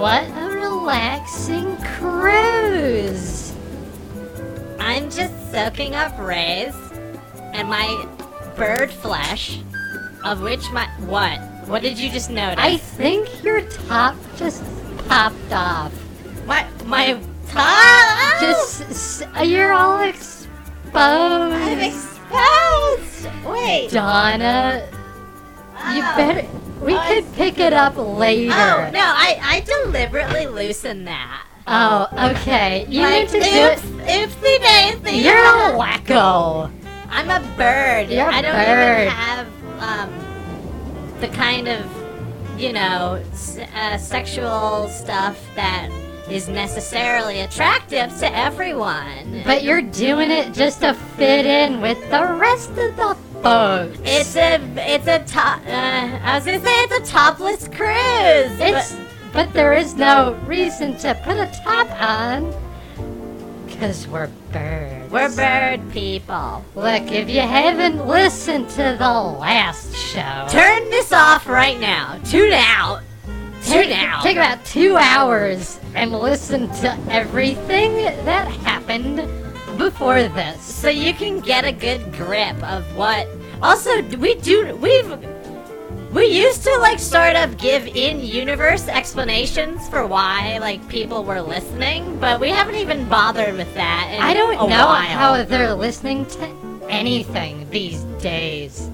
What a relaxing cruise! I'm just soaking up rays and my bird flesh, of which my what? What did you just notice? I think your top just popped off. my my top. Just, you're all exposed. I'm exposed. Wait. Donna, you Oh. better. We Oh, could pick it up later. Oh no! I I deliberately loosened that. Oh, okay. You Like, need to do oops, it. Oopsie daisy. You're a wacko. I'm a bird. You're a I don't bird. even have um the kind of you know uh, sexual stuff that is necessarily attractive to everyone. But you're doing it just to fit in with the rest of the It's a it's a top. Uh, I was gonna say it's a topless cruise. It's, but there is no reason to put a top on. Because we're birds. we're bird people. Look, if you haven't listened to the last show, Turn this off right now. Tune out. Tune take, out. take about two hours and listen to everything that happened before this. so you can get a good grip of what. Also, we do we've we used to like sort of give in-universe explanations for why like people were listening, but we haven't even bothered with that. In I don't know while. how they're listening to anything these days.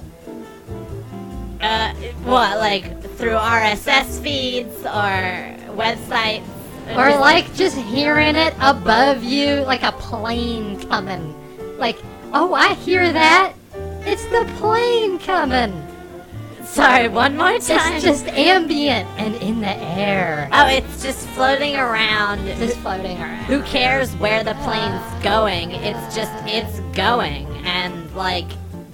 Uh, what like through RSS feeds or websites Or like just hearing it above you like a plane coming. Like, oh, I hear that. It's the plane coming. Sorry, one more time. It's just ambient and in the air. oh, it's just floating around. It's just floating around. Who cares where the plane's ah. going? It's just it's going, and like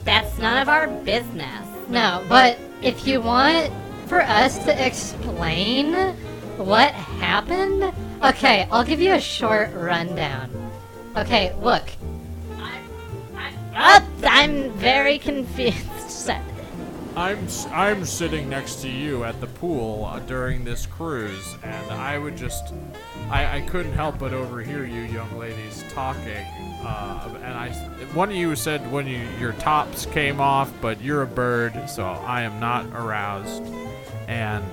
that's none of our business. No, but if you want for us to explain what happened, okay, I'll give you a short rundown. Okay, look. Oh, I'm very confused. I'm I'm sitting next to you at the pool uh, during this cruise, and I would just I, I couldn't help but overhear you young ladies talking. Uh, and I one of you said when you your tops came off, but you're a bird, so I am not aroused, and.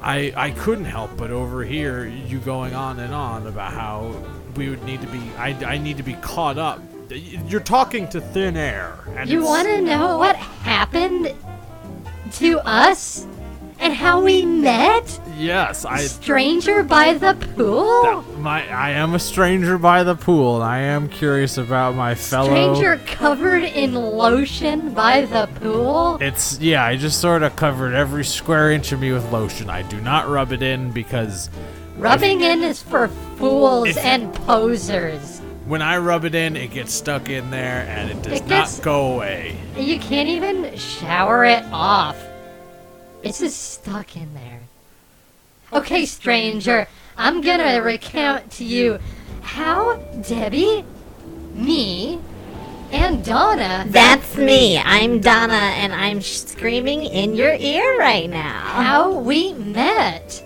I, I couldn't help but overhear you going on and on about how we would need to be I, I need to be caught up. You're talking to thin air. And You want to know what happened to us and how we met? Yes, I Stranger by the pool? that- my I am a stranger by the pool, and I am curious about my fellow. Stranger covered in lotion by the pool? It's yeah, I just sort of covered every square inch of me with lotion. I do not rub it in because Rubbing in is for fools and posers. when I rub it in, it gets stuck in there and it does It gets- not go away. You can't even shower it off. It's just stuck in there. Okay, stranger, I'm gonna recount to you how Debbie, me, and Donna That's me. I'm Donna, and I'm screaming in your ear right now. how we met.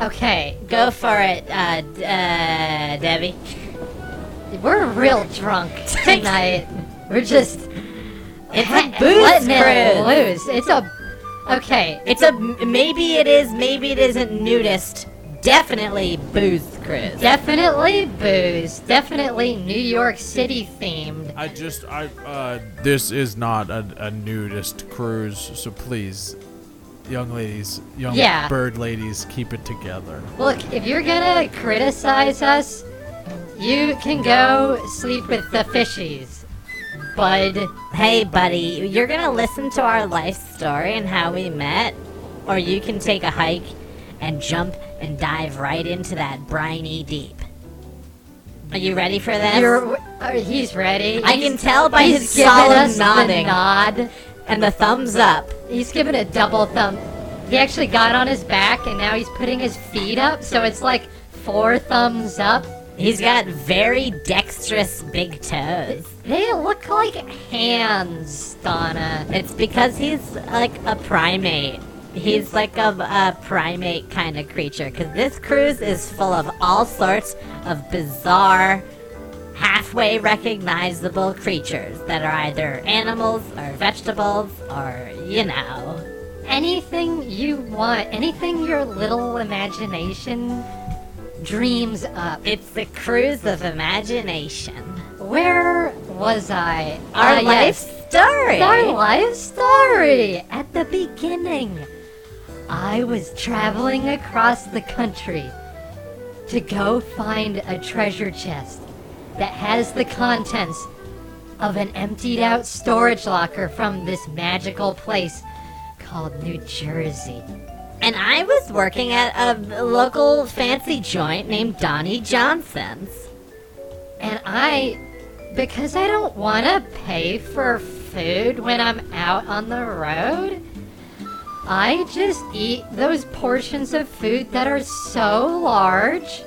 Okay, Go for it, uh, d- uh, Debbie. we're real drunk tonight. We're just It's ha- a booze letting it cruise. loose. It's a okay. It's a, maybe it is, maybe it isn't nudist. Definitely booze cruise. Definitely booze. Definitely New York City themed. I just I uh this is not a, a nudist cruise, so please, young ladies, young Yeah. bird ladies, keep it together. Look, if you're gonna criticize us, you can go sleep with the fishies. Bud. Hey, buddy, you're gonna listen to our life story and how we met, or you can take a hike and jump and dive right into that briny deep. Are you ready for this? You're, uh, he's ready. I He's- can tell by his giving solemn us the nodding nod. and the thumbs up. He's giving a double thumb. He actually got on his back and now he's putting his feet up, so it's like four thumbs up. He's got very dexterous big toes. They look like hands, Donna. It's because he's like a primate. He's like a, a primate kind of creature. Because this cruise is full of all sorts of bizarre, halfway recognizable creatures that are either animals or vegetables or, you know. Anything you want, anything your little imagination dreams up. It's the cruise of imagination. Where was I? Our Ah, life yes. story. Our life story. At the beginning, I was traveling across the country to go find a treasure chest that has the contents of an emptied out storage locker from this magical place called New Jersey. And I was working at a local fancy joint named Donnie Johnson's. And I, because I don't want to pay for food when I'm out on the road, I just eat those portions of food that are so large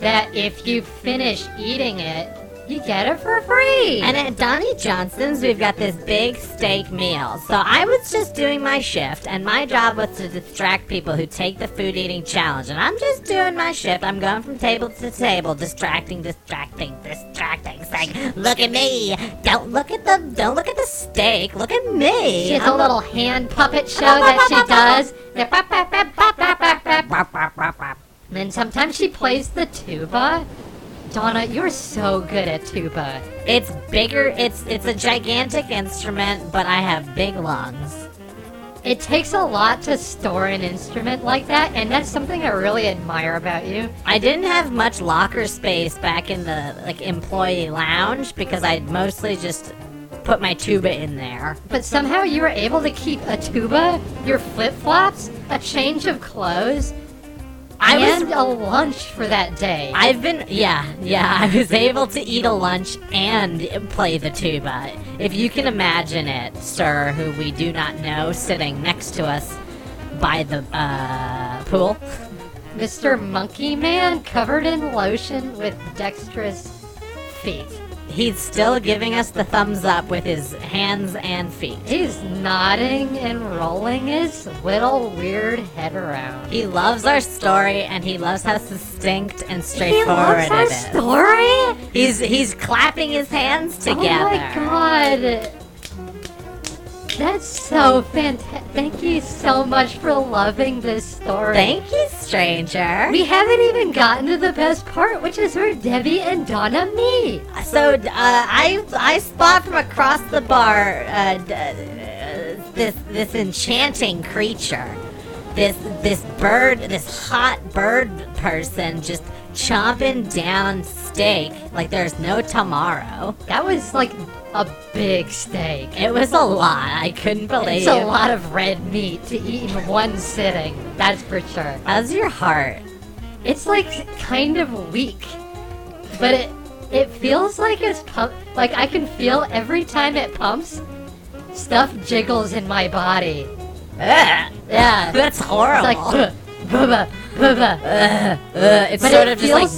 that if you finish eating it, you get it for free. And at Donnie Johnson's, we've got this big steak meal. So I was just doing my shift, and my job was to distract people who take the food eating challenge. And I'm just doing my shift. I'm going from table to table, distracting, distracting, distracting, saying, "Look at me! Don't look at the, don't look at the steak. Look at me!" she has a little hand puppet show that she does. And then sometimes she plays the tuba. Donna, you're so good at tuba. It's bigger. It's it's a gigantic instrument, but I have big lungs. It takes a lot to store an instrument like that, and that's something I really admire about you. I didn't have much locker space back in the like employee lounge because I mostly just put my tuba in there. But somehow you were able to keep a tuba, your flip flops, a change of clothes, I was and a lunch for that day. I've been yeah, yeah, I was able to eat a lunch and play the tuba. If you can imagine it, sir, who we do not know sitting next to us by the uh, pool. Mr. Monkey Man covered in lotion with dexterous feet. he's still giving us the thumbs up with his hands and feet. He's nodding and rolling his little weird head around. He loves our story and he loves how succinct and straightforward He loves our it is. story? He's he's clapping his hands together. Oh my god. That's so fantastic. Thank you so much for loving this story. Thank you, stranger. We haven't even gotten to the best part, which is where Debbie and Donna meet. So uh, I I spot from across the bar uh, d- uh, this this enchanting creature, this this bird, this hot bird person just chomping down steak like there's no tomorrow. That was like a big steak. It was a lot. I couldn't believe. It's a lot of red meat to eat in one sitting. That's for sure. How's your heart? It's like kind of weak, but it it feels like it's pump. Like I can feel every time it pumps, stuff jiggles in my body. Ugh, Yeah, that's it's horrible. like "Ugh, bubba, bubba. Ugh, ugh, it's But sort it of just like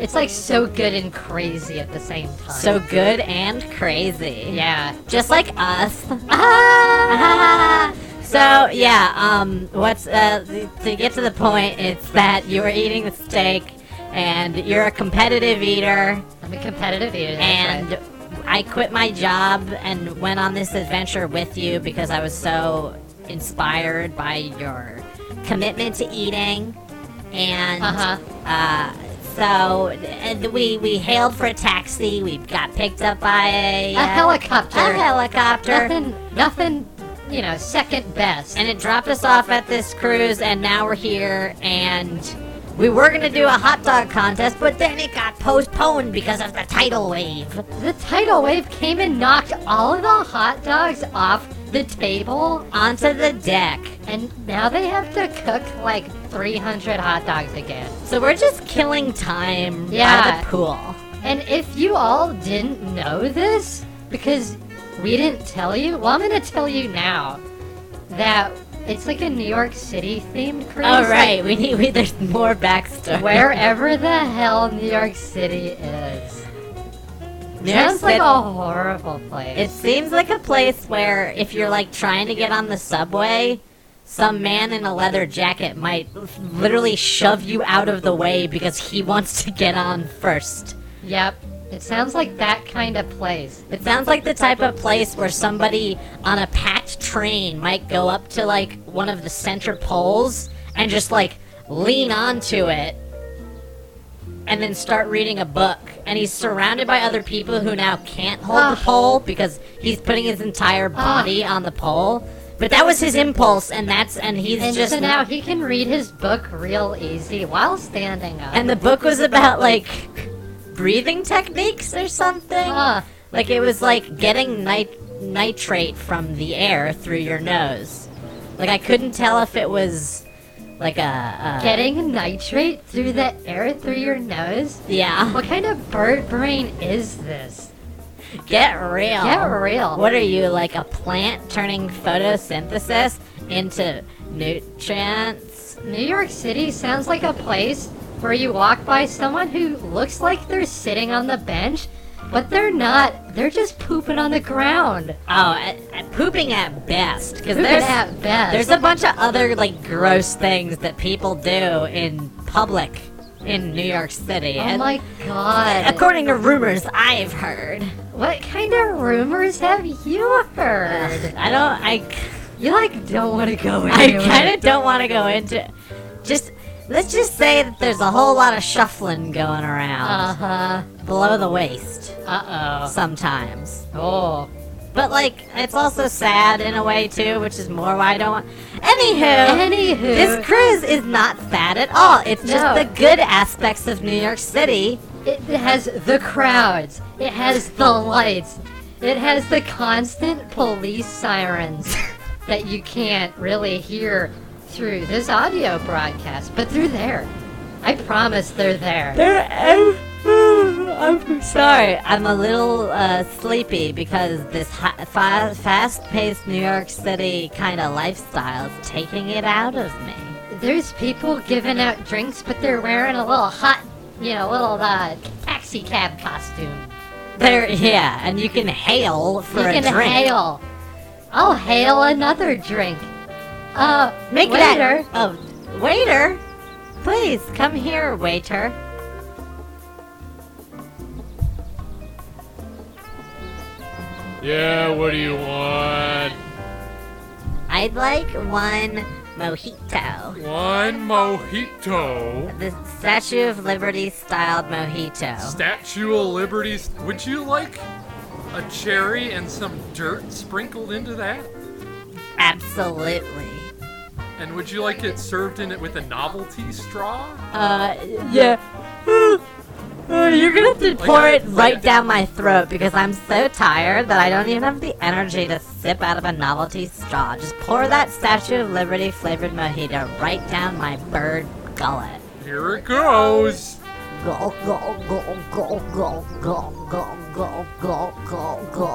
it's like so good and crazy at the same time. so good and crazy. yeah. just like us. Ah! so yeah, um, what's uh, to get to the point? It's that you were eating the steak, and you're a competitive eater, I'm a competitive eater. and right. I quit my job and went on this adventure with you because I was so inspired by your commitment to eating, and Uh-huh. uh, so and we we hailed for a taxi. We got picked up by a, a uh, helicopter. a helicopter. Nothing. Nothing. You know, second best. and it dropped us off at this cruise and now we're here and we were gonna do a hot dog contest but then it got postponed because of the tidal wave The tidal wave came and knocked all of the hot dogs off the table, onto the deck and now they have to cook like 300 hot dogs again. so we're just killing time by Yeah. the pool And if you all didn't know this, because we didn't tell you, well, I'm gonna tell you now that it's like a New York City themed cruise. oh like, right we need we, there's more backstory wherever the hell New York City is. Sounds like a horrible place. it seems like a place where if you're like trying to get on the subway some man in a leather jacket might literally shove you out of the way because he wants to get on first Yep. It sounds like that kind of place. It sounds like the type of place where somebody on a packed train might go up to like one of the center poles and just like lean onto it and then start reading a book. And he's surrounded by other people who now can't hold the Ah. pole because he's putting his entire body on the pole. But that was his impulse, and that's and he's And just so now he can read his book real easy while standing up. and the book was about like breathing techniques or something. Ah, Like it was like getting nit- nitrate from the air through your nose. Like I couldn't tell if it was like a, a uh, getting nitrate through the air through your nose? yeah. What kind of bird brain is this? Get real. Get real. What are you like a plant turning photosynthesis into nutrients? New York City sounds like a place where you walk by someone who looks like they're sitting on the bench, but they're not. They're just pooping on the ground. Oh, pooping at best. Because there's at best. there's a bunch of other like gross things that people do in public in New York City. Oh and my god. according to rumors I've heard. What kind of rumors have you heard? I don't. I. You like don't want to go into I kind of don't want to go into. Just let's just say that there's a whole lot of shuffling going around Uh huh. below the waist Uh sometimes. oh. Oh. But like, it's also sad in a way too, which is more why I don't want. Anywho, Anywho. this cruise is not sad at all. It's just No. the good aspects of New York City. It has the crowds. It has the lights. It has the constant police sirens that you can't really hear through this audio broadcast, but they're there. I promise they're there. There, I'm sorry. I'm a little uh, sleepy because this hi- fa- fast-paced New York City kind of lifestyle is taking it out of me. There's people giving out drinks, but they're wearing a little hot, you know, little uh, taxi cab costume. There, yeah, and you can hail for you a can hail. I'll hail another drink. Uh, Make waiter. that. Oh, waiter, please come here, waiter. Yeah, what do you want? I'd like one mojito. One mojito. The Statue of Liberty styled mojito. Statue of Liberty. Would you like a cherry and some dirt sprinkled into that? Absolutely. And would you like it served in it with a novelty straw? Uh, yeah. You're gonna have to Like pour it right down my throat because I'm so tired that I don't even have the energy to sip out of a novelty straw. Just pour that Statue of Liberty flavored mojito right down my bird gullet. Here it goes.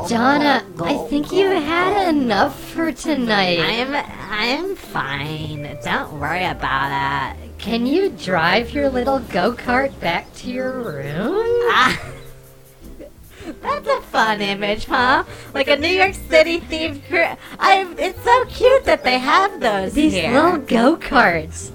Donna, I think you've had enough for tonight. I'm I'm fine. Don't worry about it. Can you drive your little go-kart back to your room? Ah. That's a fun image, huh? Like a New York City themed. Cr- I. It's so cute that they have those. These here. little go karts.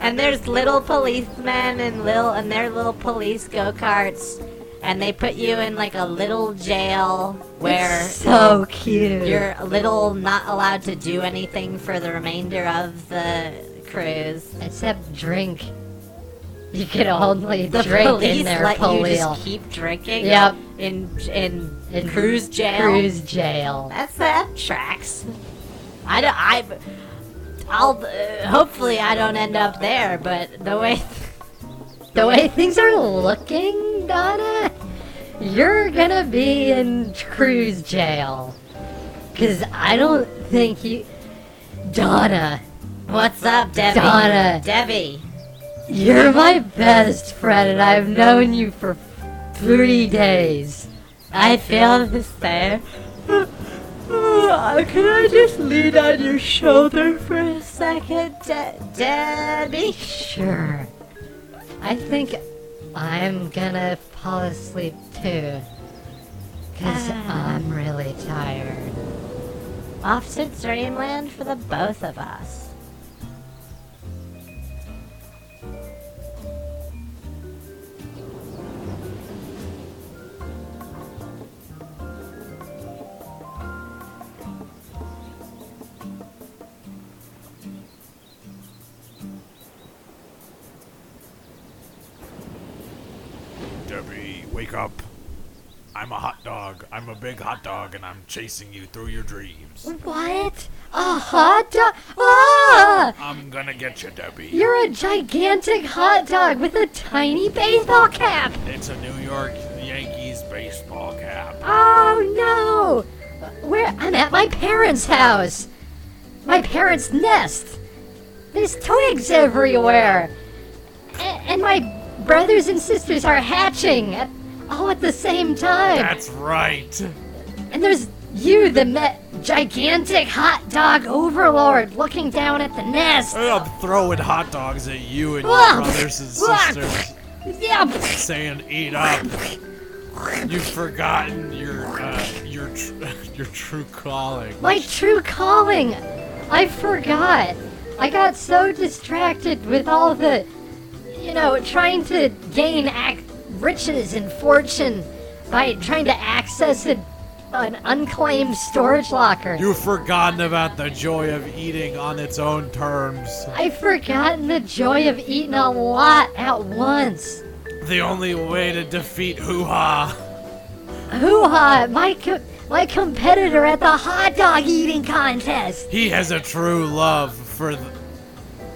And there's little policemen and little and their little police go karts, and they put you in like a little jail where so cute. you're a little not allowed to do anything for the remainder of the cruise. Except drink. You can only The drink police in their let you just keep drinking. Yep. In in In cruise jail. Cruise jail. That's that tracks. I don't. I. I'll. Uh, hopefully, I don't end up there. But the way. The way things are looking, Donna, you're gonna be in cruise jail. Cause I don't think you. Donna, What's up, Debbie? Donna. Debbie. you're my best friend and I've known you for three days. I feel the same. Can I just lean on your shoulder for a second, Debbie? Sure. I think I'm gonna fall asleep too. Cause Ah. I'm really tired. Off to dreamland for the both of us. Big hot dog, and I'm chasing you through your dreams. What? A hot dog? Ah! I'm gonna get you, Debbie. You're a gigantic hot dog with a tiny baseball cap. It's a New York Yankees baseball cap. Oh no! Where I'm at my parents' house. My parents' nest. There's twigs everywhere. A- and my brothers and sisters are hatching at, all at the same time. That's right. And there's you, the me- gigantic hot dog overlord, looking down at the nest. I'm throwing hot dogs at you and your brothers and sisters, Yeah. saying, "Eat up." You've forgotten your uh, your tr- your true calling. My true calling! I forgot. I got so distracted with all the, you know, trying to gain ac- riches and fortune by trying to access a, an unclaimed storage locker. You've forgotten about the joy of eating on its own terms. I've forgotten the joy of eating a lot at once. The only way to defeat Hoo Ha. Hoo ha! My co- my competitor at the hot dog eating contest. He has a true love for th-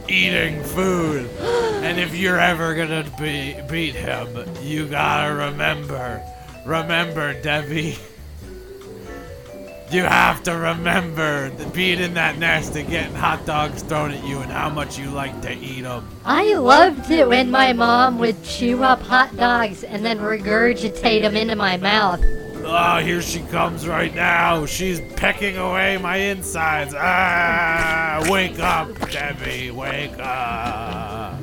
eating food. and if you're ever gonna be- beat him, you gotta remember. Remember, Debbie. You have to remember the being in that nest and getting hot dogs thrown at you and how much you like to eat them. I loved it when my mom would chew up hot dogs and then regurgitate them into my mouth. Oh, here she comes right now. She's pecking away my insides. Ah, wake up, Debbie. Wake up.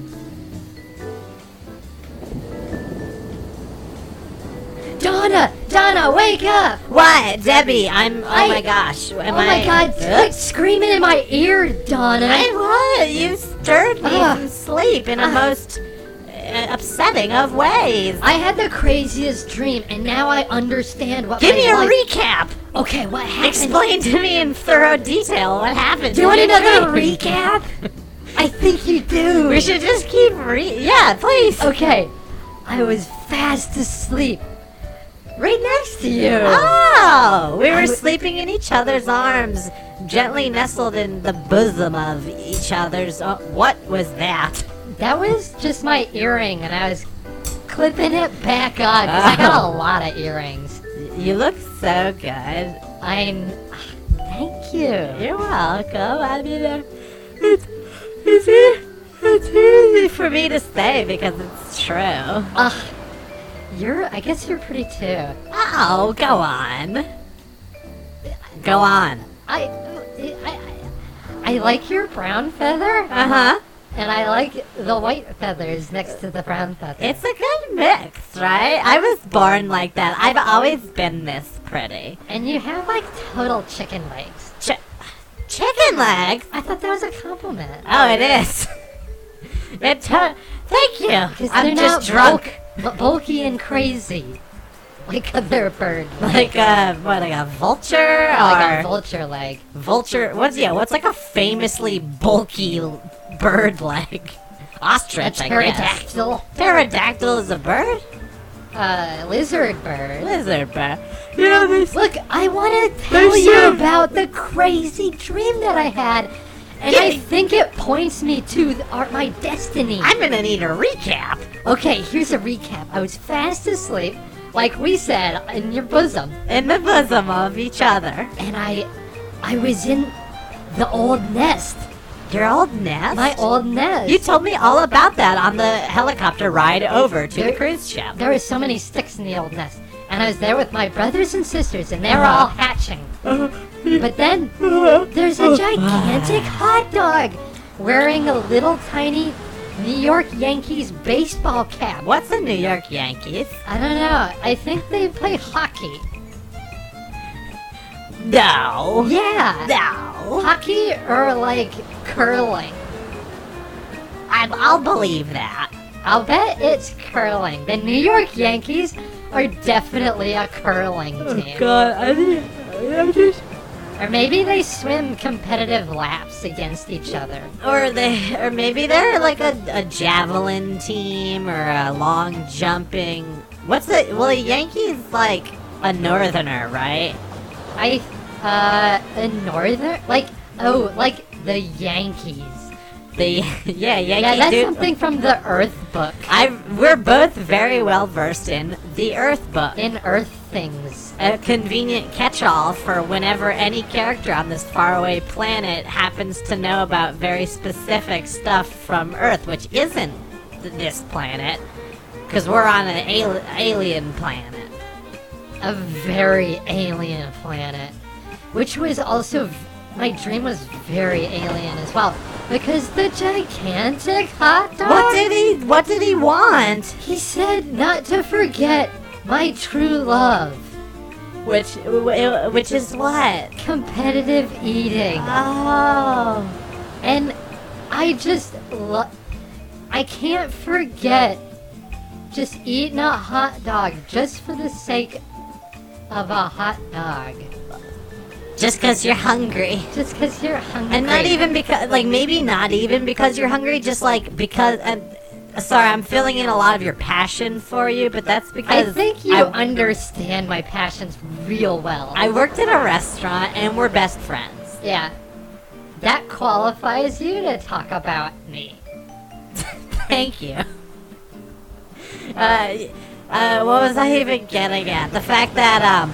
Donna, Donna, wake up! What, Debbie? I'm. Oh I- my gosh. Am oh my god, quit screaming in my ear, Donna! I what? You stirred me ah. Ugh. from sleep in a Ugh. most uh, upsetting of ways. I had the craziest dream, and now I understand what Give me a life- recap. Okay, what happened? Explain to me in thorough detail what happened. Do you want another recap? I think you do. We should just keep re. Yeah, please. Okay, I was fast asleep, right next to you. Oh, we were w- sleeping in each other's arms, gently nestled in the bosom of each other's. Uh, what was that? That was just my earring, and I was clipping it back on 'cause I got a lot of earrings. You look so good. I'm. Thank you. You're welcome. I mean, uh, it's, it's, e- it's easy for me to say because it's true. Ugh. You're. I guess you're pretty too. Oh, go on. Go on. I. I. I, I like your brown feather, Uh huh. And I like the white feathers next to the brown feathers. It's a good mix, right? I was born like that. I've always been this pretty. and you have like total chicken legs. Ch- chicken legs? I thought that was a compliment. Oh, it is. It to- Thank you. I'm just drunk. bulk- bu- bulky and crazy, like other bird. Like a what? Like a vulture or like a vulture leg. vulture? What's yeah? What's like a famously bulky l- bird leg? A Ostrich, I guess. pterodactyl, Pterodactyl is a bird. uh, lizard bird. Lizard bird. You know this. Look, I want to tell They you said- about the crazy dream that I had, and I Yeah. think it points me to the, our, my destiny. I'm gonna need a recap. Okay, here's a recap. I was fast asleep, like we said, in your bosom, In the bosom of each other. and I, I was in the old nest, Your old nest. my old nest. You told me all about that on the helicopter ride over to the cruise ship. There were so many sticks in the old nest, and I was there with my brothers and sisters, and they were Uh-huh. all hatching. But then there's a gigantic hot dog wearing a little tiny New York Yankees baseball cap. What's the New York Yankees? I don't know. I think they play hockey. No. Yeah. No. Hockey or like curling. I, I'll believe that. I'll bet it's curling. The New York Yankees are definitely a curling oh, team. Oh God, I think I'm just. Or maybe they swim competitive laps against each other. Or they, or maybe they're like a, a javelin team or a long jumping. What's the? Well, the Yankees like a northerner, right? I, uh, a northern, like, oh, like the Yankees. The yeah, Yankee Yeah, that's dude. something from the Earth book. I we're both very well versed in the Earth book. In Earth things. a convenient catch-all for whenever any character on this faraway planet happens to know about very specific stuff from Earth, which isn't th- this planet, because we're on an al- alien planet. A very alien planet. Which was also, v- my dream was very alien as well. Because the gigantic hot dog. What did he? What did he want? He said not to forget my true love. Which, which is what? Competitive eating. Oh, And I just lo- I can't forget just eating a hot dog just for the sake of a hot dog. just because you're hungry. Just because you're hungry. And not even because, like, maybe not even because you're hungry, just like because. And sorry, I'm filling in a lot of your passion for you, but that's because. I think you I, understand my passions real well. I worked at a restaurant and we're best friends. yeah. That qualifies you to talk about me. Thank you. Uh, uh, what was I even getting at? The fact that um,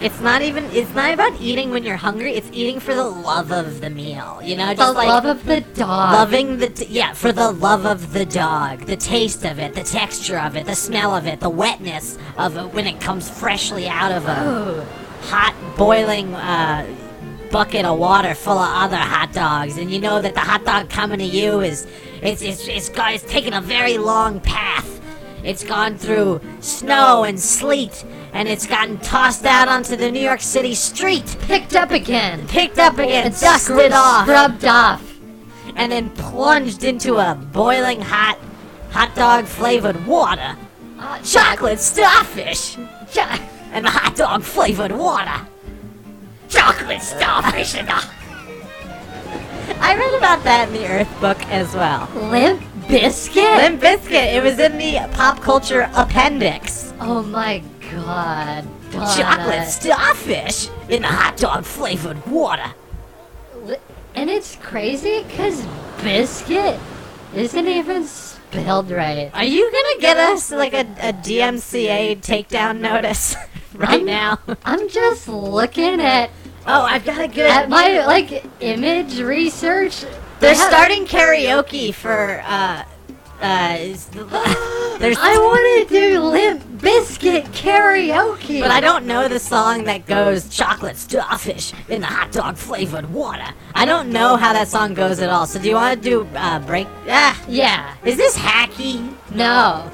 it's not even it's not about eating when you're hungry. It's eating for the love of the meal. You know, The just like the love of the dog. loving the t- yeah for the love of the dog the taste of it the texture of it the smell of it the wetness of it when it comes freshly out of a Ooh. hot boiling uh, bucket of water full of other hot dogs and you know that the hot dog coming to you is it's it's it's, it's taken a very long path it's gone through snow and sleet and it's gotten tossed out onto the New York City street, Picked up again. picked up again, And dusted scrub- off, Scrubbed off. and then plunged into a boiling hot hot dog flavored water. Uh, Chocolate starfish and hot dog flavored water. Chocolate starfish and a... I read about that in the Earth book as well. Limp Bizkit? Limp Bizkit, it was in the pop culture appendix. Oh my god. Donna. Chocolate starfish in hot dog flavored water. And it's crazy because biscuit isn't even spelled right. Are you gonna get us like a, a DMCA takedown notice right I'm- now? I'm just looking at Oh, I've got a good. at my like image research. They're starting karaoke for uh uh. There's. I want to do Limp Bizkit karaoke. But I don't know the song that goes chocolate starfish in the hot dog flavored water. I don't know how that song goes at all. So do you want to do uh, break? Ah, Yeah. is this hacky? No.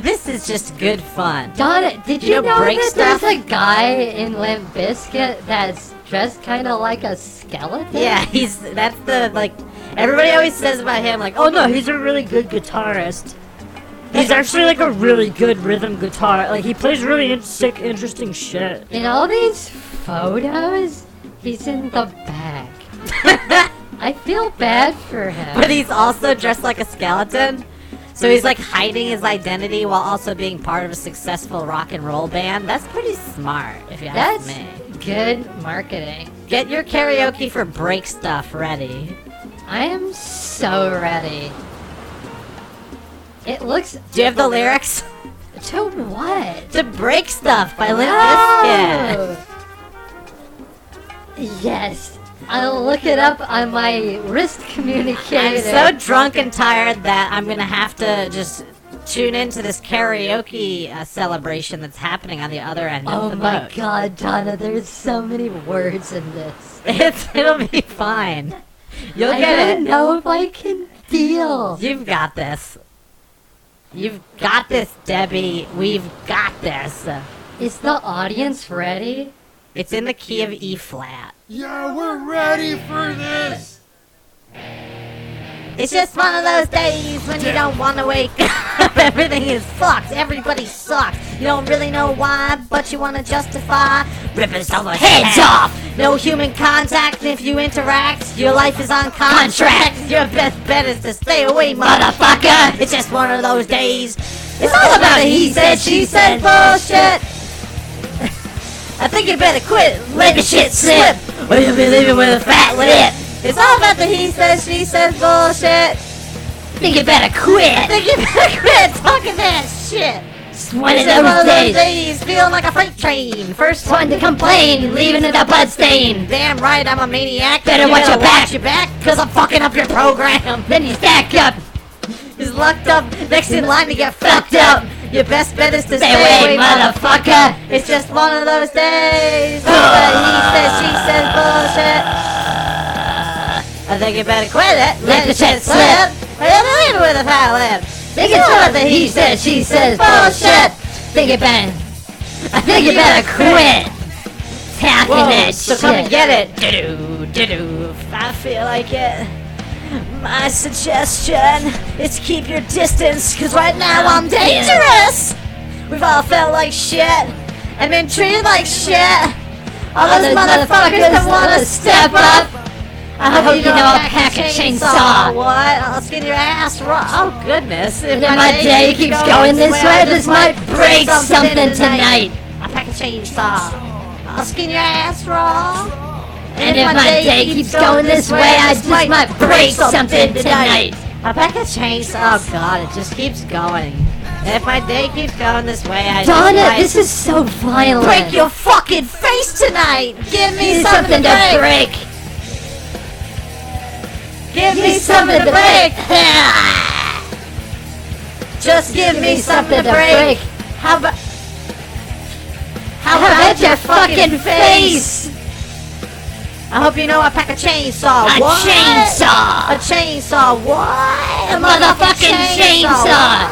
This is just good fun. Donna, did You you, know know, break that stuff? there's a guy in Limp Bizkit that's dressed kind of like a skeleton? Yeah, he's that's the like. Everybody always says about him like, oh no, he's a really good guitarist. He's actually like a really good rhythm guitar. Like he plays really in- sick, interesting shit. In all these photos, he's in the back. I feel bad for him. but he's also dressed like a skeleton. So he's like hiding his identity while also being part of a successful rock and roll band. That's pretty smart, if you ask That's me. good marketing. Get your karaoke for break stuff ready. I am so ready. It looks Do you have the lyrics? to what? To break stuff by Limp Bizkit. Yes. I'll look it up on my wrist communicator. I'm so drunk and tired that I'm gonna have to just tune into this karaoke uh, celebration that's happening on the other end Oh of the. Oh my boat. god, Donna, there's so many words in this. It's, it'll be fine. You'll I get don't it. know if I can deal. You've got this. You've got this, Debbie. We've got this. Is the audience ready? It's in the key of E flat. Yeah, we're ready for this. It's just one of those days when you don't want to wake up. Everything is fucked. Everybody sucks. You don't really know why, but you want to justify ripping someone's heads off. No human contact. If you interact, your life is on contract. Your best bet is to stay away, motherfucker. It's just one of those days. It's all about the he said, she said bullshit. I think you better quit, let the shit slip, or you'll be leaving with a fat lip. It's all about the he says, she says bullshit. think you better quit. Think you better quit talking that shit. It's one of just one of those days. days, feeling like a freight train. First One to complain, leaving it a blood stain. damn right, I'm a maniac. Better You watch your back. Watch your back, cause I'm fucking up your program. Then you stack up. He's locked up, next in line to get fucked up. Your best bet is to stay, Stay away, motherfucker. It's just one of those days. He says, she says bullshit. I think you better quit it. Let the shit slip. Be leaving with a fat lip. Think it's what the he said, she says bullshit. Think you better. I think you better quit. Talking Whoa, that so shit. come and get it. Do do do. I feel like it. My suggestion is keep your distance, cause right now I'm dangerous. We've all felt like shit and been treated like shit. All those motherfuckers that wanna step up. I hope you know I'll pack a chainsaw. What? I'll skin your ass raw. Oh goodness. If my day keeps going this way, this might break something tonight. I'll pack a chainsaw. I'll skin your ass raw. And if my day keeps going this way, I just might break something tonight. I pack a chainsaw. Oh god, it just keeps going. And if my day keeps going this way, I Donna, just might this is so violent. break your fucking face tonight. Give me something, something to to break. break. Give me something to break. Just give me me something to break. How about How about your fucking face? I hope you know I pack a chainsaw. A What? chainsaw. A chainsaw. What? A motherfucking chainsaw. What?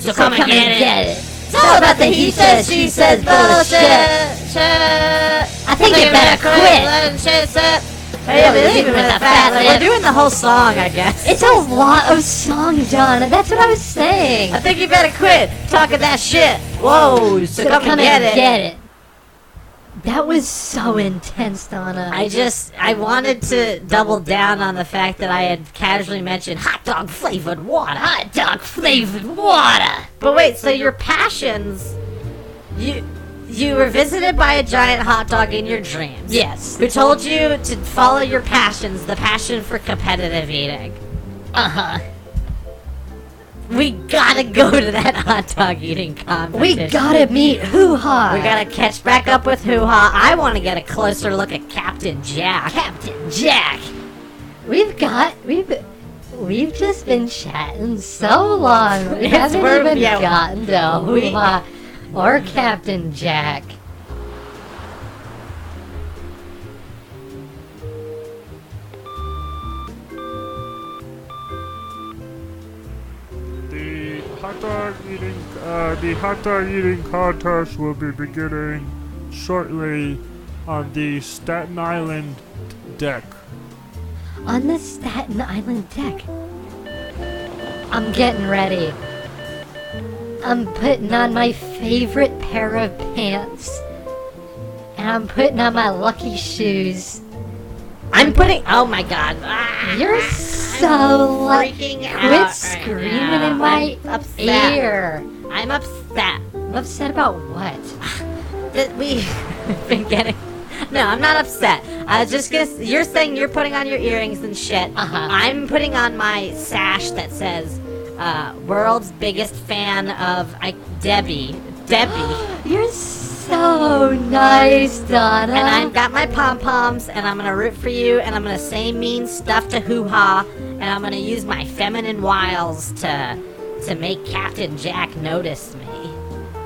So come and get it. It's all all about the he says, she says bullshit. I think you better quit. Hey, believe with a fat lip. We're doing the whole song, I guess. It's a lot of song, Donna. That's what I was saying. I think you better quit talking that shit. Whoa, so, come, and get it. get it. That was so intense, Donna. I just, I wanted to double down on the fact that I had casually mentioned hot dog flavored water. hot dog flavored water. But wait, so your passions, you, you were visited by a giant hot dog in your dreams. Yes. Who told you to follow your passions, the passion for competitive eating. Uh huh. We gotta go to that hot dog eating contest. We gotta meet Hoo Ha. We gotta catch back up with Hoo Ha. I want to get a closer look at Captain Jack. Captain Jack. We've got we've we've just been chatting so long. We Yes, haven't even yeah, gotten to Hoo Ha or Captain Jack. The hot dog eating uh, the hot dog eating contest will be beginning shortly on the Staten Island deck. On the Staten Island deck. I'm getting ready. I'm putting on my favorite pair of pants. And I'm putting on my lucky shoes. I'm putting. Oh my god. Ah, You're so out. quit screaming in my I'm upset. ear. I'm upset I'm upset about what? that we've been getting. No, I'm not upset. I was just gonna. You're saying you're putting on your earrings and shit. Uh-huh. I'm putting on my sash that says, uh, "World's biggest fan of I, Debbie." Debbie. You're so nice, Donna. And I've got my pom poms, and I'm gonna root for you, and I'm gonna say mean stuff to Hoo Ha, and I'm gonna use my feminine wiles to to make Captain Jack notice me.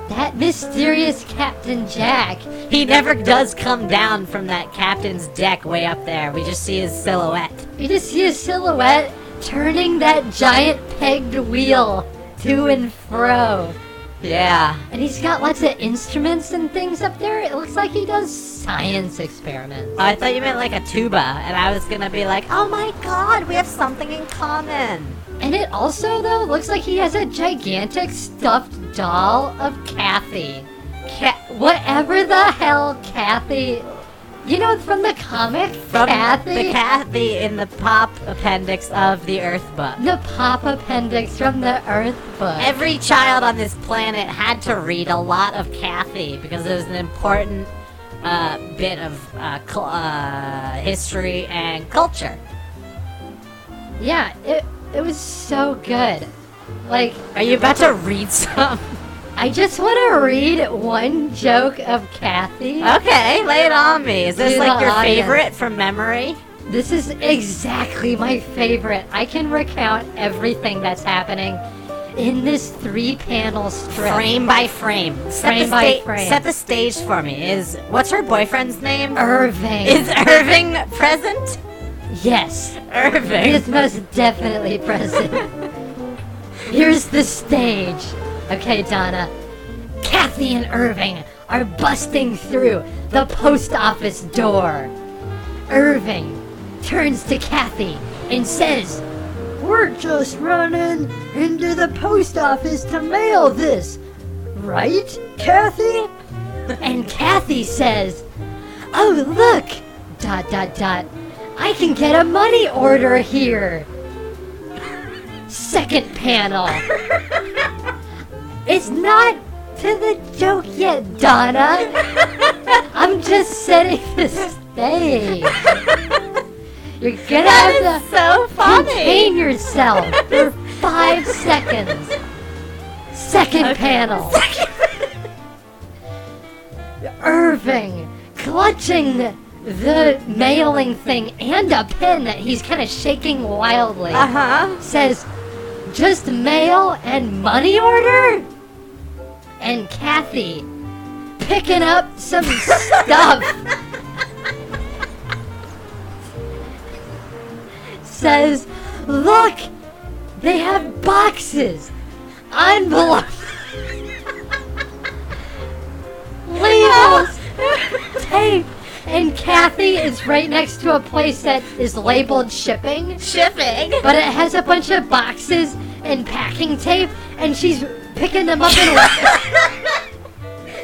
that mysterious Captain Jack. He never does come down from that captain's deck way up there. We just see his silhouette. We just see his silhouette turning that giant pegged wheel to and fro. Yeah. And he's got lots of instruments and things up there. It looks like he does science experiments. Oh, I thought you meant like a tuba, and I was gonna be like, oh my god, we have something in common. And it also, though, looks like he has a gigantic stuffed doll of Kathy. Ca- whatever the hell Kathy. You know, it's from the comic, From Cathy. the Cathy in the pop appendix of the Earth book. the pop appendix from the Earth book. Every child on this planet had to read a lot of Cathy because it was an important uh, bit of uh, cul- uh, history and culture. yeah, it it was so good. Like, Are you about to read some? I just want to read one joke of Cathy. okay, lay it on me. Is this like your audience. favorite from memory? This is exactly my favorite. I can recount everything that's happening in this three-panel strip. Frame by frame. Set Frame by sta- frame. Set the stage for me. Is what's her boyfriend's name? Irving. Is Irving present? yes. Irving. He is most definitely present. Here's the stage. Okay, Donna. Cathy and Irving are busting through the post office door. Irving turns to Cathy and says, We're just running into the post office to mail this. Right, Cathy? And Cathy says, Oh, look! Dot, dot, dot. I can get a money order here. Second panel. it's not to the joke yet, Donna. I'm just setting the stage. You're gonna have to so funny. contain yourself for five seconds. Second panel. Irving clutching the mailing thing and a pen that he's kind of shaking wildly Uh huh. says, just mail and money order? And Cathy picking up some stuff says, look, they have boxes, envelopes. people's tape. And Cathy is right next to a place that is labeled shipping, Shipping. but it has a bunch of boxes and packing tape, and she's picking them up and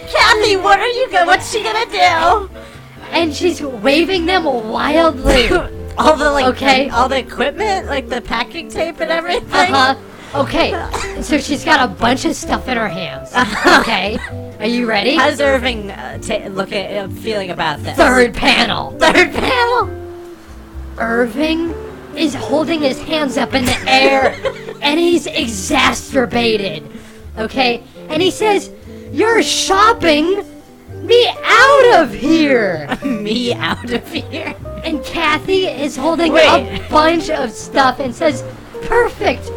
Cathy, what are you go? What's she gonna do? and she's waving them wildly. all the like, Okay. all the equipment, like the packing tape and everything. Uh huh. Okay, so she's got a bunch of stuff in her hands. Okay, are you ready? How's Irving uh, ta- look at uh, feeling about this? Third panel. Third panel. Irving is holding his hands up in the air and he's exacerbated. Okay? And he says, You're shopping me out of here. Me out of here. And Cathy is holding Wait. a bunch of stuff and says, Perfect.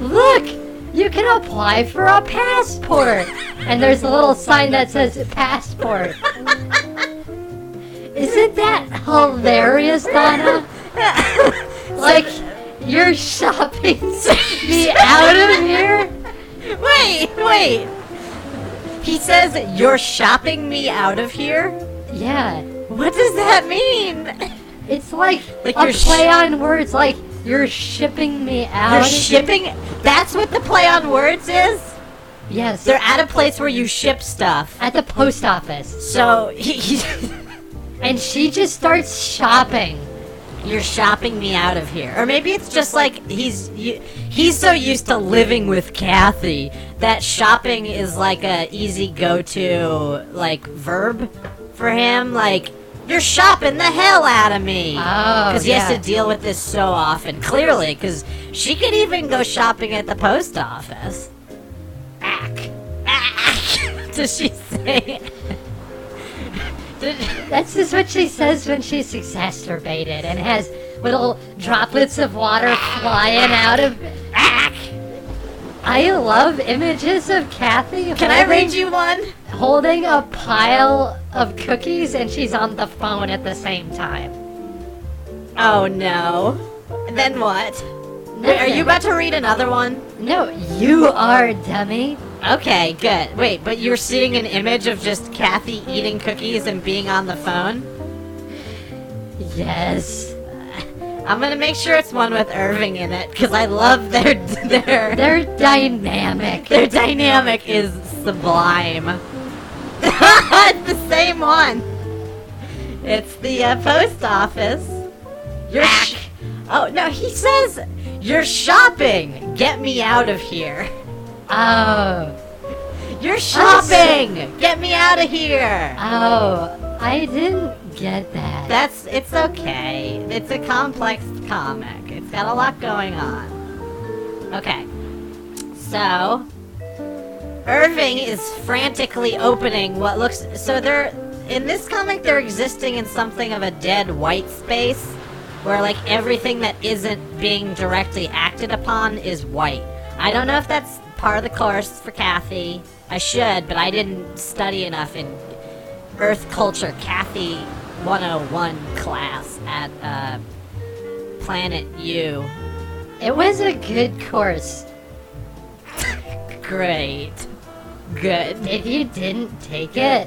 Look, you can apply for a passport. And there's a little sign that says passport. Isn't that hilarious, Donna? like, you're shopping me out of here? Wait, wait. He says you're shopping me out of here. Yeah. What does that mean? It's like, Like a play on words, like, you're shipping me out. You're shipping. That's what the play on words is. Yes. They're at a place where you ship stuff. at the post office. So he, he, And she just starts shopping. You're shopping me out of here, or maybe it's just like he's he's so used to living with Cathy that shopping is like a easy go-to like verb for him. Like you're shopping the hell out of me. Oh, Because he has to deal with this so often, clearly, because she could even go shopping at the post office. Ack. Ack. Does she say? That's just what she says when she's exacerbated and has little droplets of water flying out of. I love images of Cathy Can I read you one? holding a pile of cookies and she's on the phone at the same time. Oh no. Then what? Are you about to read another one? No, you are, dummy. Okay, good. Wait, but you're seeing an image of just Cathy eating cookies and being on the phone? Yes. I'm gonna make sure it's one with Irving in it, because I love their their They're dynamic. Their dynamic is sublime. it's the same one. It's the uh, post office. You're sh- oh no, he says you're shopping. Get me out of here. Oh. You're oh. shopping. Get me out of here. Oh. I didn't get that. That's it's okay. It's a complex comic. It's got a lot going on. Okay. So Irving is frantically opening what looks so they're in this comic they're existing in something of a dead white space where like everything that isn't being directly acted upon is white. I don't know if that's part of the course for Cathy. I should, but I didn't study enough in Earth Culture Cathy 101 class at uh, Planet U. It was a good course. Great. Good. If you didn't take it,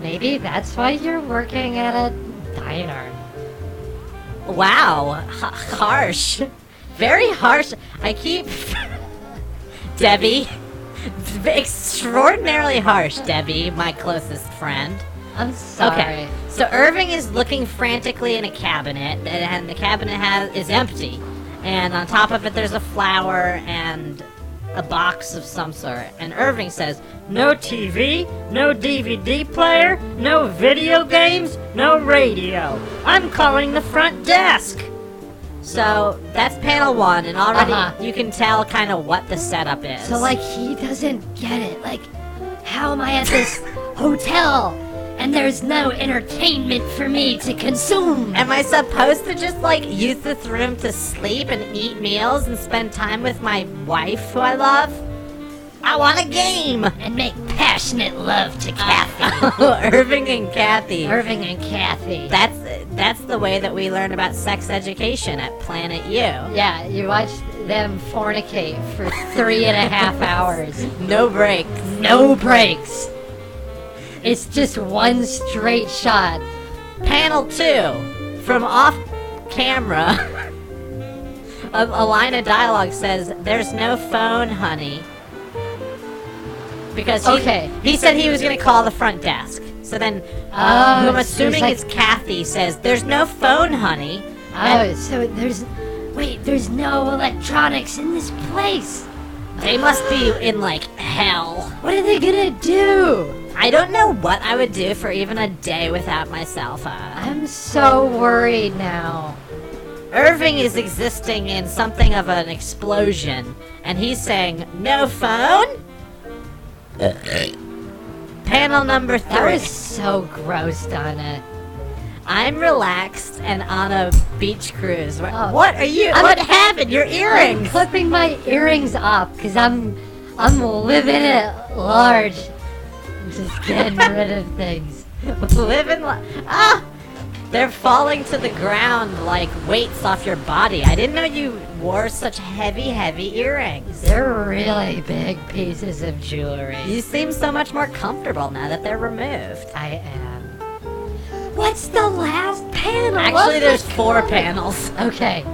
maybe that's why you're working at a diner. Wow. H- harsh. Very harsh. I keep. Debbie. Extraordinarily harsh, Debbie, my closest friend. I'm sorry. Okay. So Irving is looking frantically in a cabinet, and the cabinet has is empty. And on top of it, there's a flower and a box of some sort. And Irving says, No TV, no DVD player, no video games, no radio. I'm calling the front desk. So that's panel one, and already Uh-huh. you can tell kind of what the setup is. So, like, he doesn't get it. Like, how am I at this hotel and there's no entertainment for me to consume? Am I supposed to just like use this room to sleep and eat meals and spend time with my wife who I love? I want a game! And make passionate love to Cathy. Irving and Cathy. Irving and Cathy. That's that's the way that we learn about sex education at Planet U. yeah, you watch them fornicate for three and a half hours. No breaks. No breaks. It's just one straight shot. Panel two, from off camera, a, a line of dialogue says, "There's no phone, honey." Because he, Okay. he said he was gonna call the front desk. So then, uh, Oh, who I'm assuming like- it's Cathy, says, "There's no phone, honey." Oh, so there's. Wait, there's no electronics in this place. They must be in like hell. What are they gonna do? I don't know what I would do for even a day without my cell phone. I'm so worried now. Irving is existing in something of an explosion, and he's saying, No phone? Panel number That three. was so gross, Donna. I'm relaxed and on a beach cruise. What, Oh. what are you? I'm- what happened? Your I'm earrings. clipping my earrings off because I'm I'm living it large. Just getting rid of things. Living li- Ah! They're falling to the ground like weights off your body. I didn't know you wore such heavy, heavy earrings. They're really big pieces of jewelry. You seem so much more comfortable now that they're removed. I am. What's the last panel? Actually, there's the- four panels. Okay.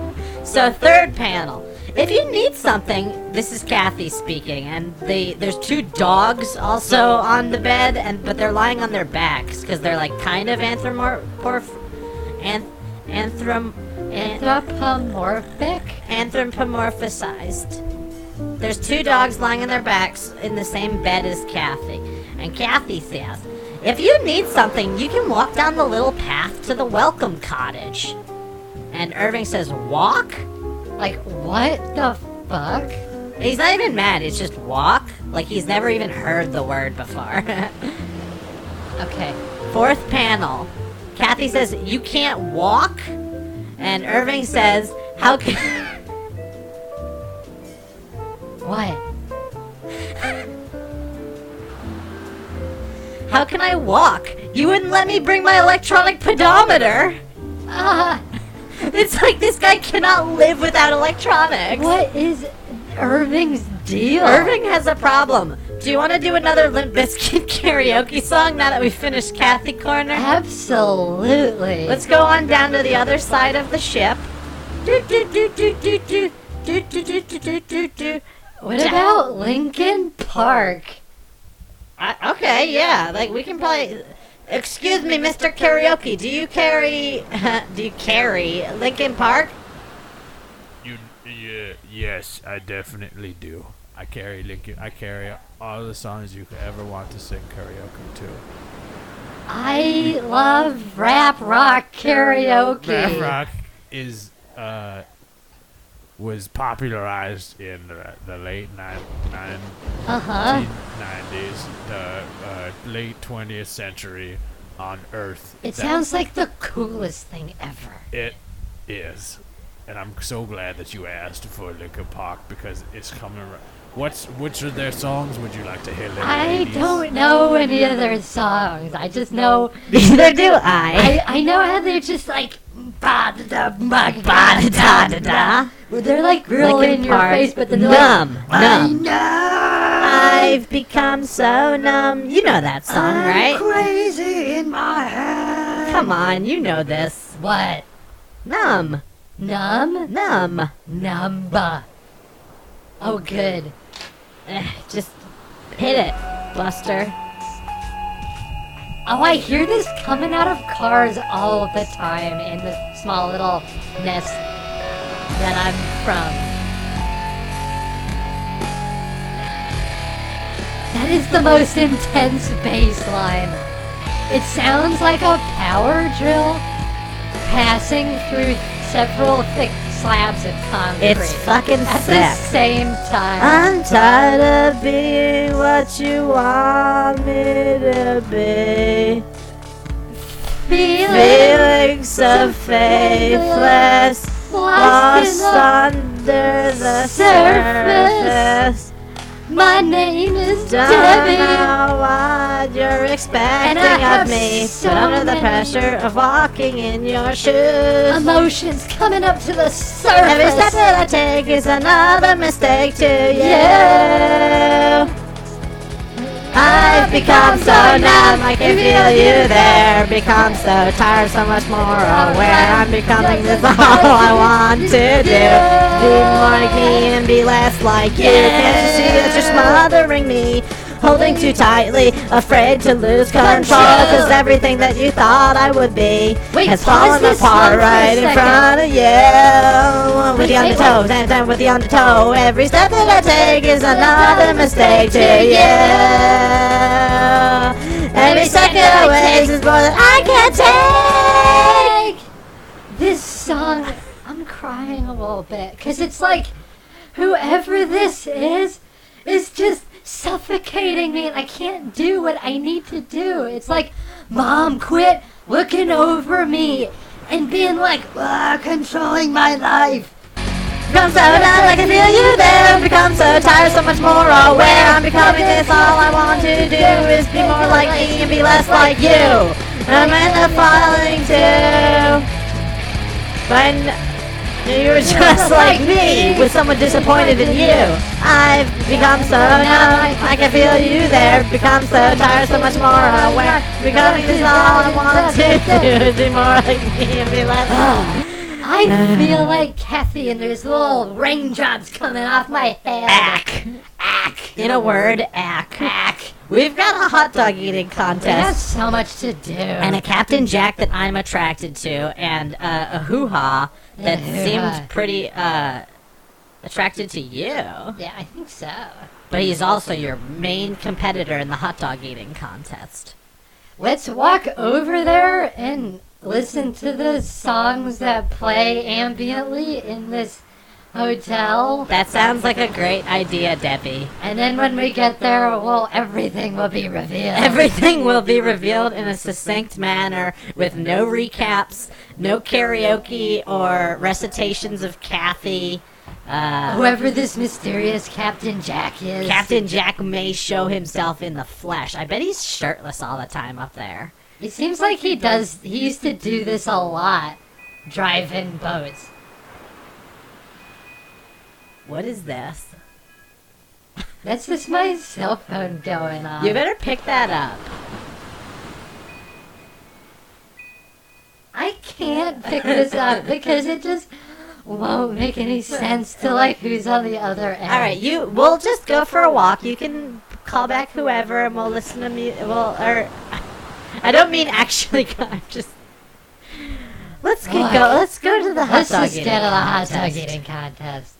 So third panel. If you need something, this is Cathy speaking, and they there's two dogs also on the bed, and but they're lying on their backs because they're like kind of anthropomorph, anth, anthrom, an- Anthropomorphic? anthropomorphized. There's two dogs lying on their backs in the same bed as Cathy, and Cathy says, "If you need something, you can walk down the little path to the welcome cottage." And Irving says, "Walk." Like, what the fuck? He's not even mad, it's just walk. Like he's never even heard the word before. Okay. Fourth panel. Cathy says, You can't walk? And Irving says, How can. What? How can I walk? You wouldn't let me bring my electronic pedometer. Ah, It's like this guy cannot live without electronics. what is Irving's deal? Irving has a problem. Do you want to do another Limp Bizkit karaoke song now that we finished Cathy Corner? Absolutely. Let's go on down to the other side of the ship. Do, do, do, do, do, do. Do, do, do, do, do, do, do. What about Linkin Park? I, okay, yeah, like we can probably. Excuse me, Mr. Karaoke. Do you carry? do you carry Linkin Park? You, yeah, yes, I definitely do. I carry Linkin. I carry all the songs you could ever want to sing karaoke to. I love rap rock karaoke. Rap rock is uh was popularized in the, the late nine, nine, Uh huh. 1990s, the uh, late 20th century on Earth. It That- sounds like the coolest thing ever. It is, and I'm so glad that you asked for Linkin Park because it's coming. ar- What's which of their songs would you like to hear? little I ladies? don't know any of their songs. I just know. Neither do I. I, I know how they're just like. Ba da da ba Ba da da da da. Where they're like real Linkin in your Park. face, but then they're numb, like. I numb. know. I've become so numb. You know that song, I'm right? crazy in my head. Come on, you know this. What? Numb, Numb? numb. Numba. Oh, good. Eh, just hit it, Buster. Oh, I hear this coming out of cars all the time in the small little nest that I'm from. That is the most intense bass line. It sounds like a power drill passing through several thick slabs of concrete It's fucking at the same time. I'm tired of being what you want me to be. Feeling Feeling so faithless, lost lost under the surface. surface. My name is Debbie. Don't know what you're expecting of me, so but under the pressure of walking in your shoes. Emotions coming up to the surface. Every step that I take is another mistake to you. Yeah. I've become so numb, I can feel you there. Become so tired, so much more aware. I'm becoming this all I want to do. Be more like me and be less like you. Can't you see that you're smothering me? Holding too tightly, afraid to lose control. Cause everything that you thought I would be Wait, has fallen apart right in front of you. With the undertow, and then with the undertow. Every step that I take is another mistake to you. Every second I waste is more than I can take. This song, I'm crying a little bit because it's like whoever this is is just suffocating me and I can't do what I need to do. It's like, Mom, quit looking over me and being like, controlling my life. Become so numb, I can feel you there. Become so tired, so much more aware. I'm becoming this. All I want to do is be more like me and be less like you. And I'm in up falling too. When you were just like me, with someone disappointed in you. I've become so numb, I can feel you there. Become so tired, so much more aware. Becoming this all I want to do is be more like me and be less. I feel like Cathy and there's little raindrops coming off my head. Ack. Ack. In a word, ack. Ack. We've got a hot dog eating We have contest. so much to do. And a Captain Jack that I'm attracted to, and uh, a hoo ha that A hoo-ha. seemed pretty uh, attracted to you. yeah, I think so. But he's also your main competitor in the hot dog eating contest. Let's walk over there and listen to the songs that play ambiently in this hotel. That sounds like a great idea, Debbie. And then when we get there, well, everything will be revealed. Everything will be revealed in a succinct manner with no recaps, no karaoke or recitations of Cathy. Uh, Whoever this mysterious Captain Jack is. Captain Jack may show himself in the flesh. I bet he's shirtless all the time up there. It seems like he does. He used to do this a lot. Driving boats. What is this? That's just my cell phone going off. You better pick that up. I can't pick this up because it just won't make any sense to like who's on the other end. All right, you. We'll just go for a walk. You can call back whoever, and we'll listen to me. Well, or I don't mean actually. I'm just. Let's get Look, go. Let's go to the hot Let's dog just eating get to the hot dog contest. eating contest.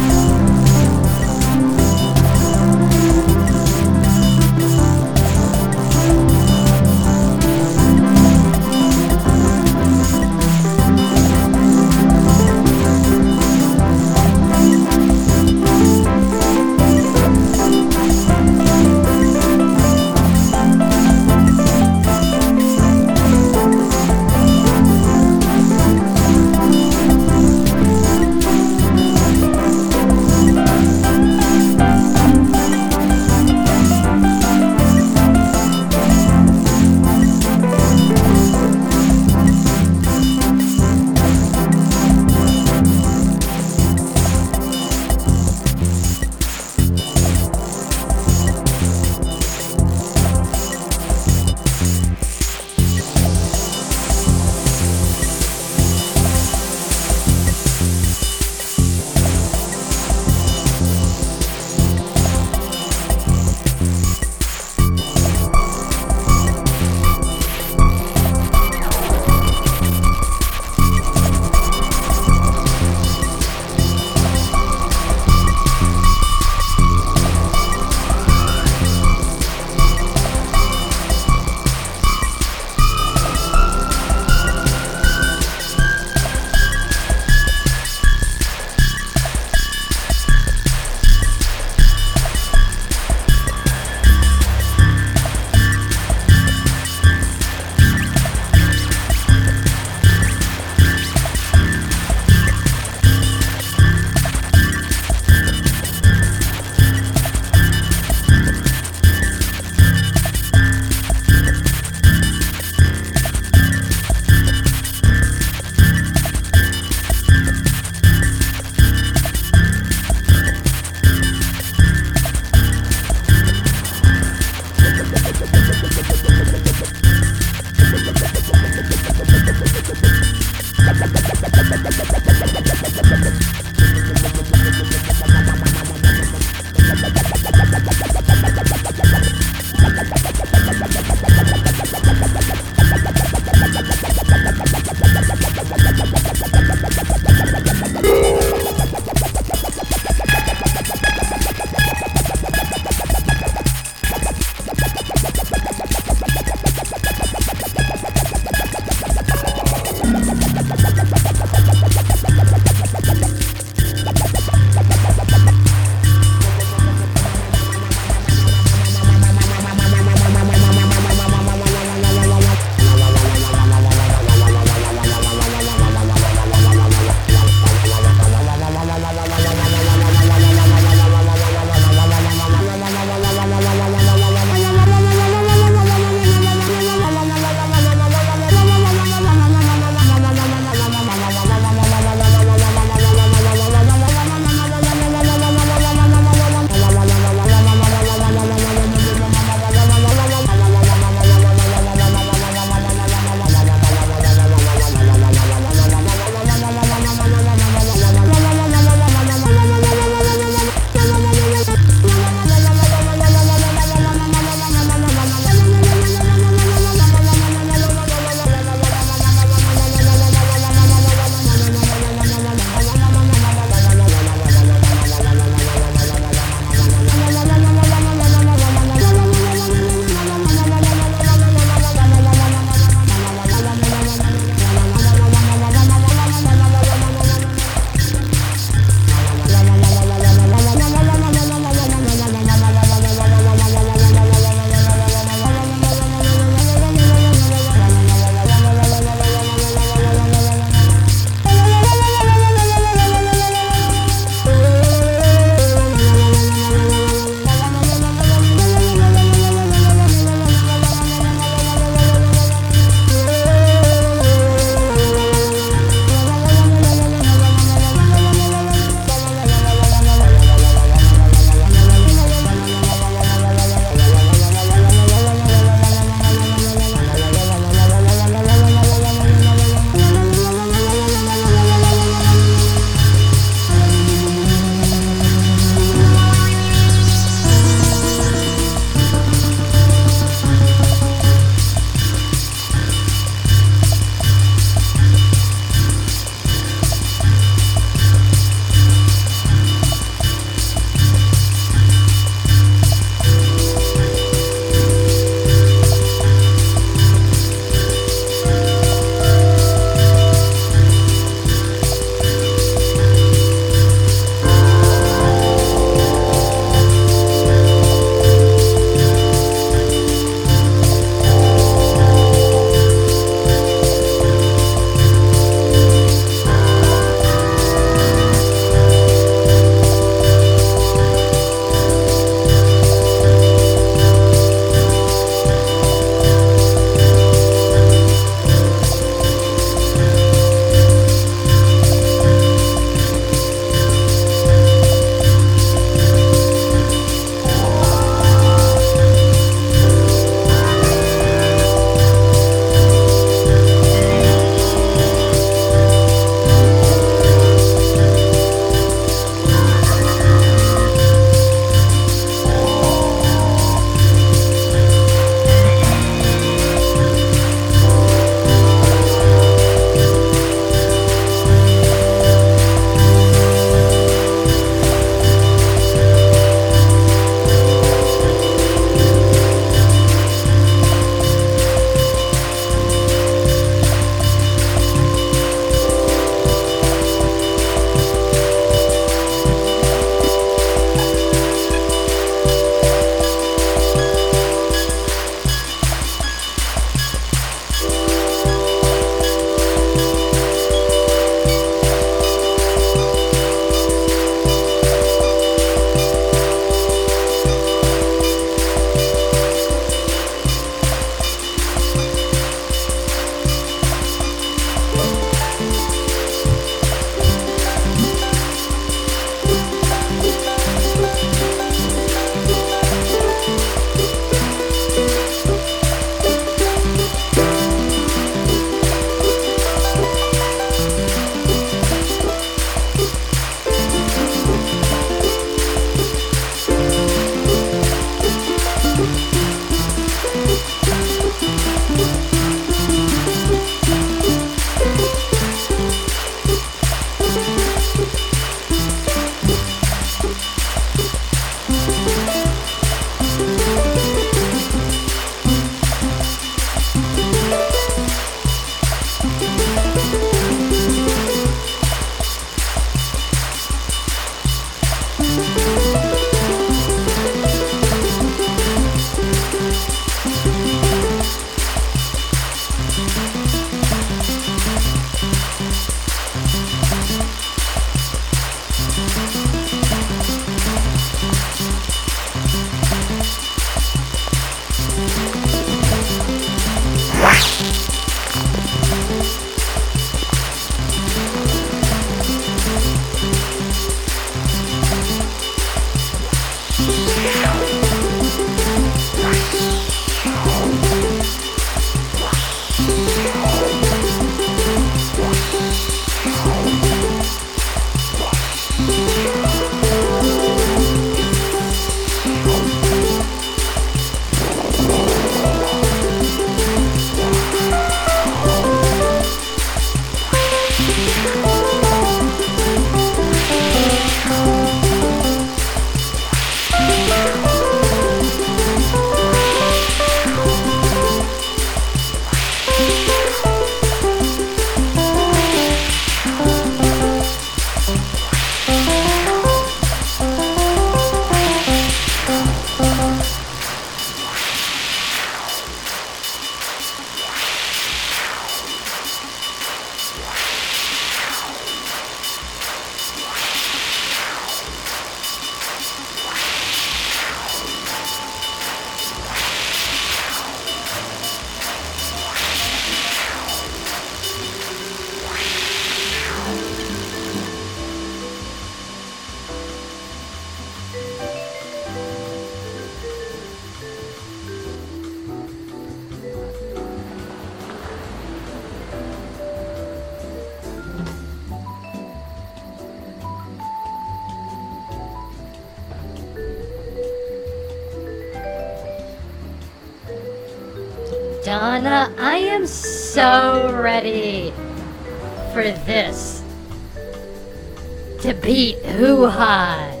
Hoo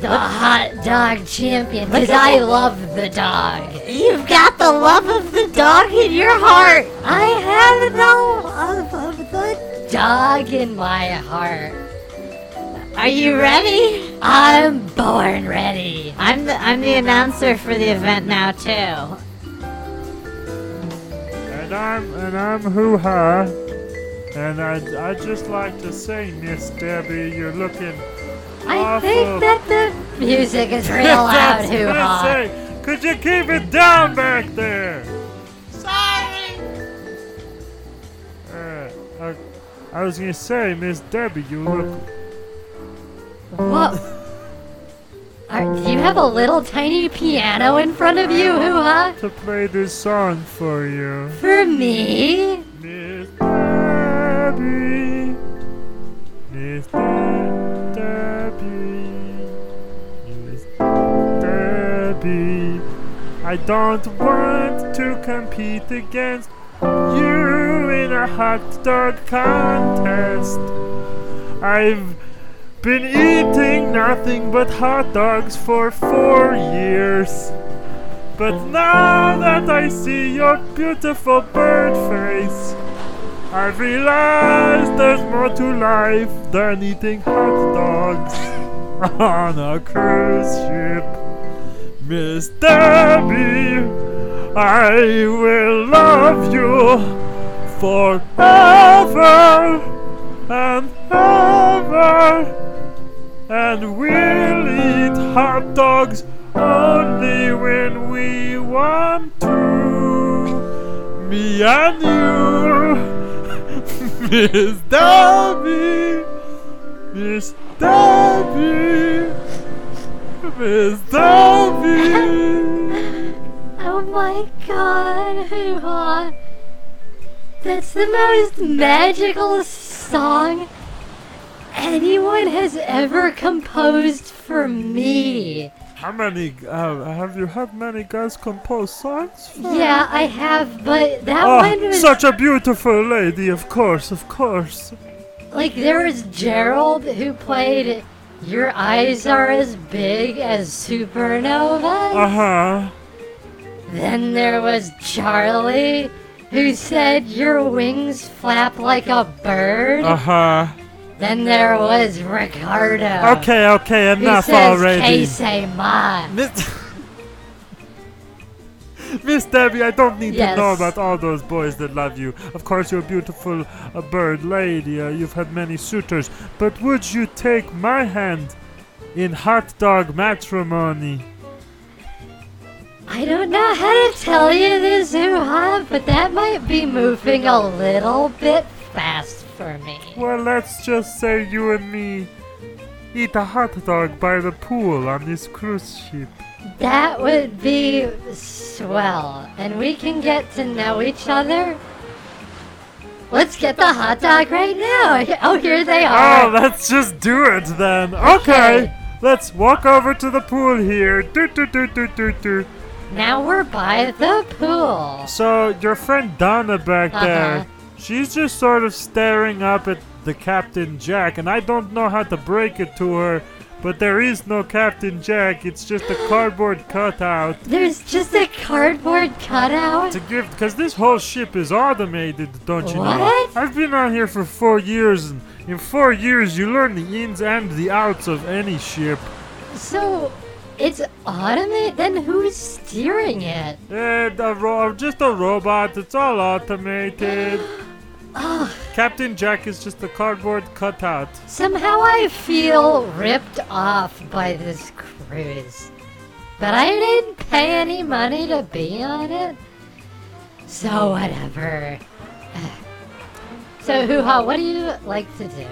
the hot dog champion, because I love the dog. You've got the love of the dog in your heart. I have the love of the dog in my heart. Are you ready? I'm born ready. I'm the I'm the announcer for the event now too. And I'm and I'm hoo ha. And I I just like to say, Miss Debbie, you're looking. I awful. think that the music is real loud, That's hoo ha. say. Could you keep it down back there? Sorry. Uh, I, I was gonna say, Miss Debbie, you look. What? Are, do you have a little tiny piano in front of you, hoo ha? to play this song for you. For me? Miss Debbie. I don't want to compete against you in a hot dog contest. I've been eating nothing but hot dogs for four years. But now that I see your beautiful bird face, I realize there's more to life than eating hot dogs on a cruise ship. Miss Debbie, I will love you forever and ever. And we'll eat hot dogs only when we want to. Me and you, Miss Debbie, Miss Debbie, Oh my god. That's the most magical song anyone has ever composed for me. How many uh, have you had? Many guys compose songs? For? Yeah, I have, but that Oh, one was such a beautiful lady, of course, of course. like there was Gerald who played Your Eyes Are as Big as Supernovas. Uh huh. Then there was Charlie who said your wings flap like a bird. Uh huh. Then there was Ricardo. Okay, okay, enough Who says already. Que se. Miss, Debbie, I don't need Yes. to know about all those boys that love you. Of course, you're a beautiful uh, bird lady. Uh, you've had many suitors. But would you take my hand in hot dog matrimony? I don't know how to tell you this, Hoo Ha, but that might be moving a little bit fast for me. Well, let's just say you and me eat a hot dog by the pool on this cruise ship. That would be swell, and we can get to know each other. Let's get the hot dog right now. Oh, here they are. Oh, let's just do it then. Okay. Okay. Let's walk over to the pool here. Do, do, do, do, do, do. Now we're by the pool. So, your friend Donna back Uh-huh. there, she's just sort of staring up at the Captain Jack, and I don't know how to break it to her, but there is no Captain Jack. It's just a cardboard cutout There's just a cardboard cutout. to give, because this whole ship is automated, don't you know? What? I've been on here for four years, and in four years, you learn the ins and the outs of any ship. So, it's automated? Then who's steering it? Eh, the ro- just a robot. It's all automated. Oh, Captain Jack is just a cardboard cutout. somehow I feel ripped off by this cruise. But I didn't pay any money to be on it. So, whatever. So, Hoo Ha, what do you like to do?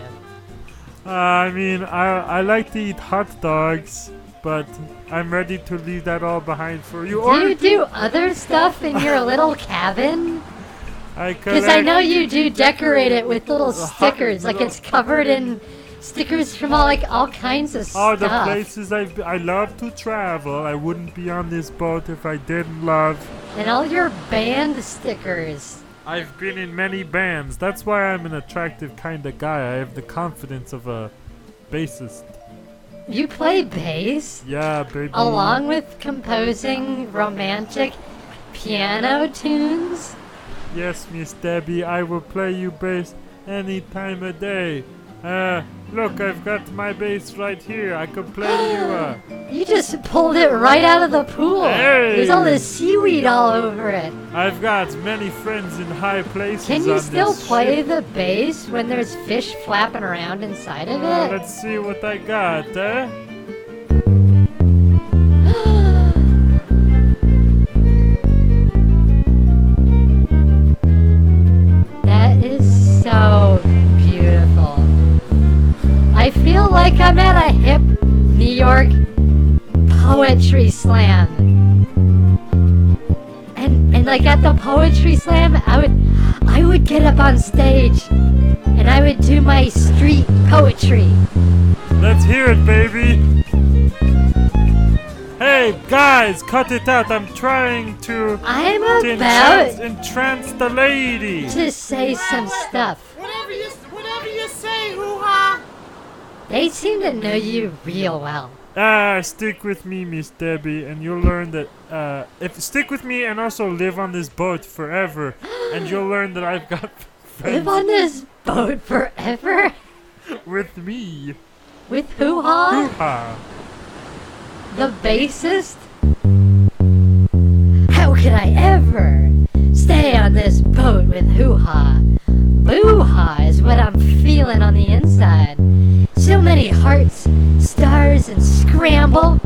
Uh, I mean, I I like to eat hot dogs, but I'm ready to leave that all behind for you. Do you do other stuff in your little cabin? I Because I know you do decorate it with little stickers, like it's covered in stickers from all like all kinds of All stuff. the places I've I love to travel. I wouldn't be on this boat if I didn't love. and all your band stickers. I've been in many bands. That's why I'm an attractive kind of guy. I have the confidence of a bassist. You play bass Yeah, baby. along with composing romantic piano tunes. Yes, Miss Debbie, I will play you bass any time of day. Uh, look, I've got my bass right here. I could play you, uh. You just pulled it right out of the pool. Hey! There's all this seaweed all over it. I've got many friends in high places. Can you still play ship. the bass when there's fish flapping around inside of Uh, it? let's see what I got, eh? Like I'm at a hip New York poetry slam. And and like at the poetry slam, I would I would get up on stage and I would do my street poetry. Let's hear it, baby. Hey, guys, cut it out. I'm trying to, I'm to about entrance, entrance the lady. to say some stuff. Whatever you, whatever you say, hoo-ha. They seem to know you real well. Ah, stick with me, Miss Debbie, and you'll learn that. Uh, if stick with me and also live on this boat forever, and you'll learn that I've got friends Live on this boat forever with me. with Hoo Ha, Ah, the bassist. How could I ever stay on this boat with Hoo Ha? Boo Ha is what I'm feeling on the inside. So many hearts, stars, and scramble.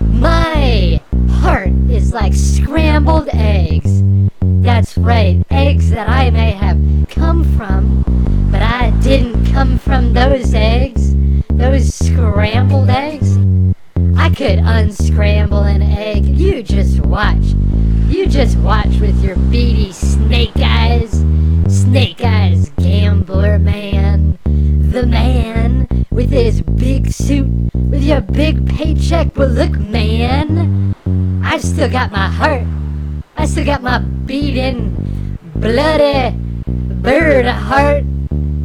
My heart is like scrambled eggs. That's right, eggs that I may have come from, but I didn't come from those eggs. Those scrambled eggs. I could unscramble an egg. You just watch. You just watch with your beady snake eyes. Snake eyes gambler man. The man with his big suit, with your big paycheck. But look, man, I still got my heart. I still got my beating, bloody bird heart.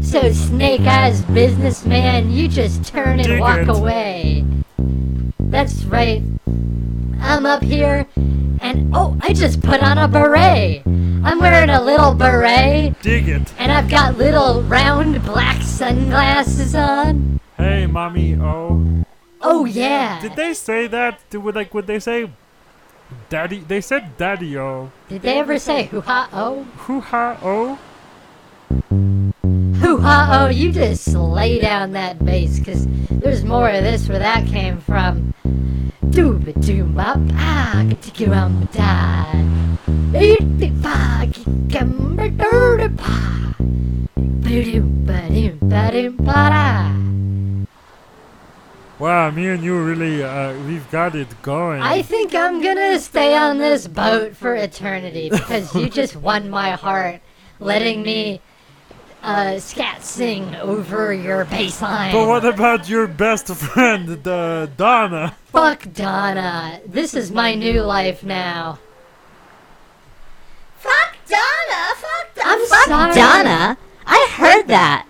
So, Snake Eyes businessman, you just turn and Dig walk it. away. That's right. I'm up here, and oh, I just put on a beret. I'm wearing a little beret, dig it. and I've got little round black sunglasses on. Hey, mommy. Oh, Oh, yeah. did they say that? Did, would like would they say, daddy? They said daddy. Oh, Did they ever say hoo ha oh? hoo ha. Oh, Hoo ha oh, you just lay down that bass, cause there's more of this where that came from. Dooba doom bop ah rum da. Eat ba gum ba pa. Boom ba doom ba doom ba da. Wow! Me and you really, uh, we've got it going. I think I'm gonna stay on this boat for eternity because you just won my heart, letting me uh, scat sing over your bass line. But what about your best friend, the Donna? Fuck Donna. This is my new life now. Fuck Donna. Fuck Donna. I'm Fuck sorry. Donna. I heard that.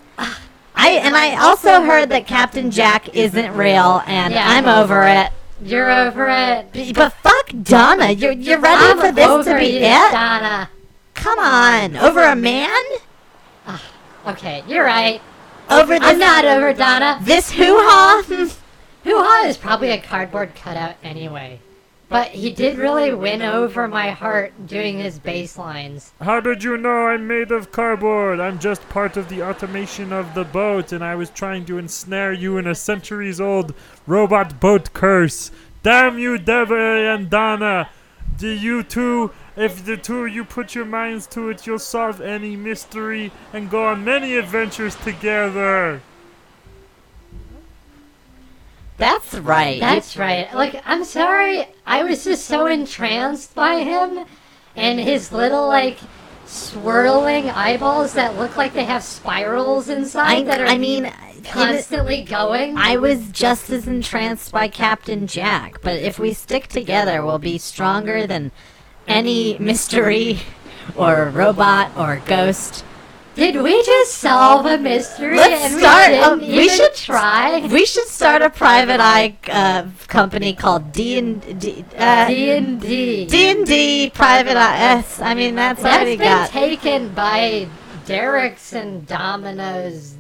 I and I also heard that Captain Jack isn't real, and Yeah. I'm over it. You're over it. B- But fuck Donna. You're you're ready I'm for this to over be you, it? Donna. Come on, over a man? Ah, okay, you're right. Over this I'm not over Donna. this hoo ha? Hoo Ha is probably a cardboard cutout anyway. But he did really win over my heart doing his bass lines. How did you know I'm made of cardboard? I'm just part of the automation of the boat, and I was trying to ensnare you in a centuries old robot boat curse. Damn you, Debbie and Donna! Do you two, if the two of you put your minds to it, you'll solve any mystery and go on many adventures together. That's right. That's right. Like, I'm sorry. I was just so entranced by him and his little, like, swirling eyeballs that look like they have spirals inside I, that are I mean, constantly going. I was just as entranced by Captain Jack, but if we stick together, we'll be stronger than any mystery or robot or ghost. Did we just solve a mystery Let's and start- um, we should- try? We should start a private eye uh, company called D and D. Uh, D and D. D and D Private Eye. Yes, I mean that's, That's already been got taken by Derek's and Domino's.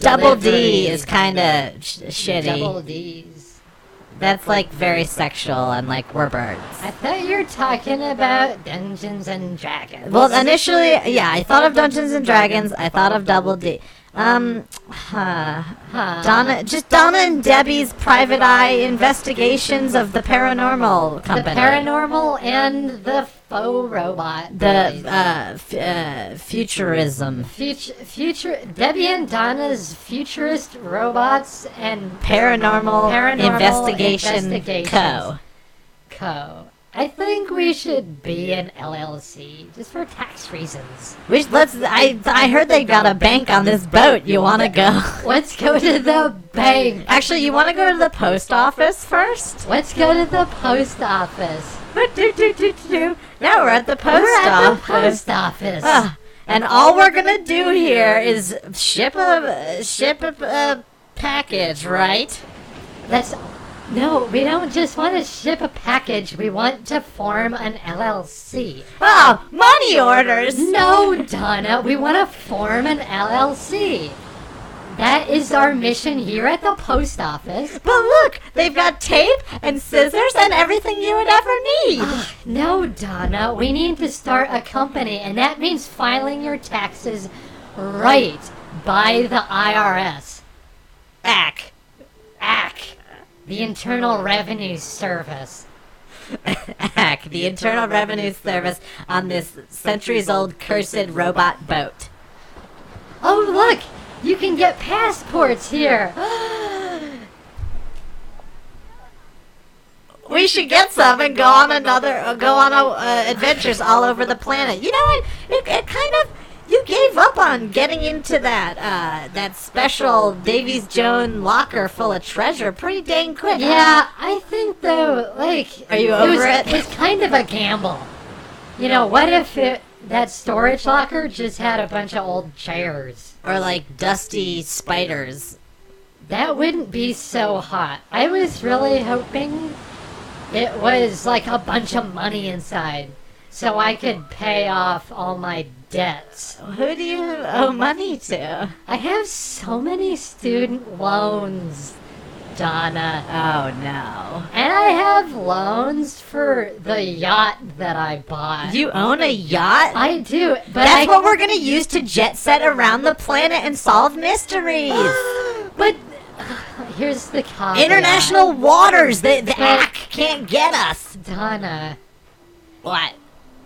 double D is kind of sh- shitty. Double D's. That's like very sexual and like we're birds. I thought you were talking about Dungeons and Dragons. Well, initially, yeah, I thought of Dungeons and Dragons. I thought of Double D. Um, huh. Huh. Donna, just Donna and Debbie's private eye investigations of the paranormal Company. the paranormal and the faux robot. the uh, f- uh, futurism, future, future Debbie and Donna's futurist robots and paranormal, Paranormal investigation Investigations. co. Co. I think we should be an LLC just for tax reasons. We let's. I I heard they got a bank on this boat. You want to go? Let's go to the bank. Actually, you want to go to the post office first? Let's go to the post office. Now we're at the post We're at office. the post office. Ah, and all we're gonna do here is ship a ship a, a package, right? Let's. No, we don't just want to ship a package. We want to form an LLC. Oh, ah, money orders. No, Donna, we want to form an LLC. That is our mission here at the post office. But look, they've got tape and scissors and everything you would ever need. Ah, no, Donna, we need to start a company, and that means filing your taxes right by the IRS. Ack. ACK, the Internal Revenue Service. Ack, the Internal Revenue Service on this centuries-old cursed robot boat. Oh, look! You can get passports here! We should get some and go on another, uh, go on uh, adventures all over the planet. You know what? It, it kind of, you gave up on getting into that, uh, that special Davy Jones locker full of treasure pretty dang quick. Yeah, I think though, like, Are you was, over it? It's kind of a gamble. You know, what if it, that storage locker just had a bunch of old chairs? Or like dusty spiders. That wouldn't be so hot. I was really hoping it was like a bunch of money inside, so I could pay off all my debts. Who do you owe money to? I have so many student loans, Donna. Oh no. And I have loans for the yacht that I bought. You own a yacht? I do, but That's I, what we're gonna use to jet set around the planet and solve mysteries. But uh, here's the caveat. International waters, the, the But- ACK can't get us. Donna. What?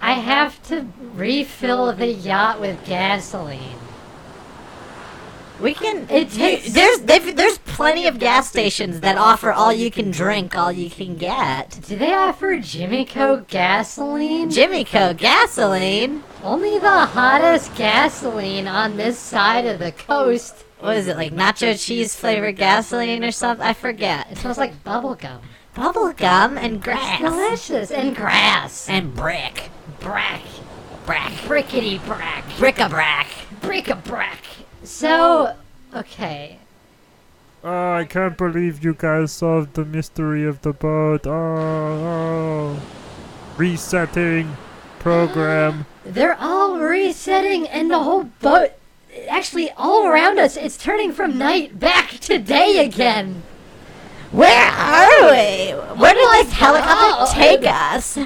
I have to refill the yacht with gasoline. We can. It you- takes- there's they've- there's plenty of gas stations that offer all you can drink, all you can get. Do they offer Jimmy Co gasoline? Jimmy Co. gasoline. Only the hottest gasoline on this side of the coast. What is it like nacho cheese flavored gasoline or something? I forget. It forget. smells like bubblegum. Bubble gum and grass Delicious. And grass. and brick, brack. brack, Brickety brack. bric-a-brac. Brick a brack. So, okay. Oh, I can't believe you guys solved the mystery of the boat. Oh, oh. Resetting program. They're all resetting, and the whole boat, actually, all around us, it's turning from night back to day again. Where are we? Where did this helicopter take us?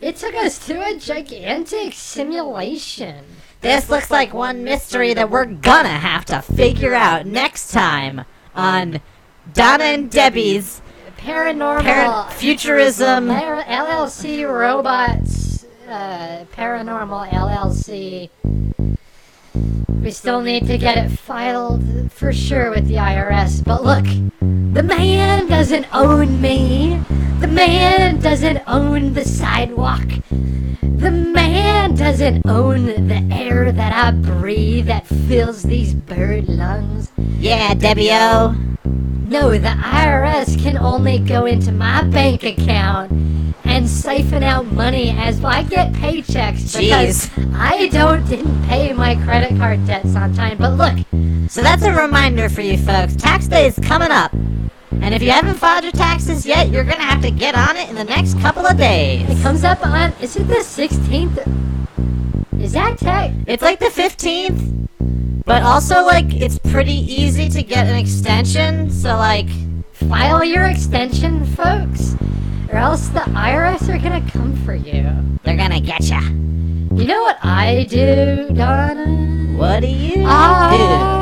It took us to a gigantic simulation. This looks like one mystery that we're gonna have to figure out next time on Donna and Debbie's Paranormal. Par- Futurism. Par- LLC robots. Uh, paranormal LLC. We still need to get it filed for sure with the IRS. But look, the man doesn't own me. The man doesn't own the sidewalk. The man doesn't own the air that I breathe that fills these bird lungs. Yeah, Debbie O. No, the IRS can only go into my bank account and siphon out money as I get paychecks because I don't didn't pay my credit card debts on time. But look, So that's a reminder for you folks. Tax day is coming up. And if you haven't filed your taxes yet, you're gonna have to get on it in the next couple of days. it comes up on is it the 16th? Is that tech? It's like the 15th, but also like it's pretty easy to get an extension. So like, File your extension, folks, or else the IRS are gonna come for you. they're gonna get ya. You know what I do, Donna? What do you I do?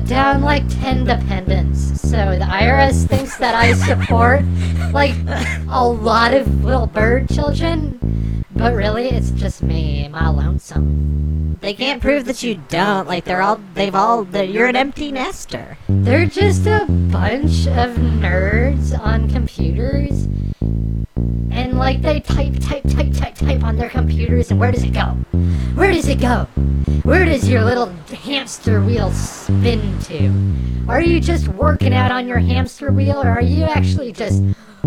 Put down like 10 dependents. So the IRS thinks that I support like a lot of little bird children. But really, it's just me, my lonesome. They can't prove that you don't. Like they're all, they've all, you're an empty nester. They're just a bunch of nerds on computers. And like they type, type, type, type, type on their computers, and where does it go? Where does it go? Where does your little hamster wheel spin to? Are you just working out on your hamster wheel, or are you actually just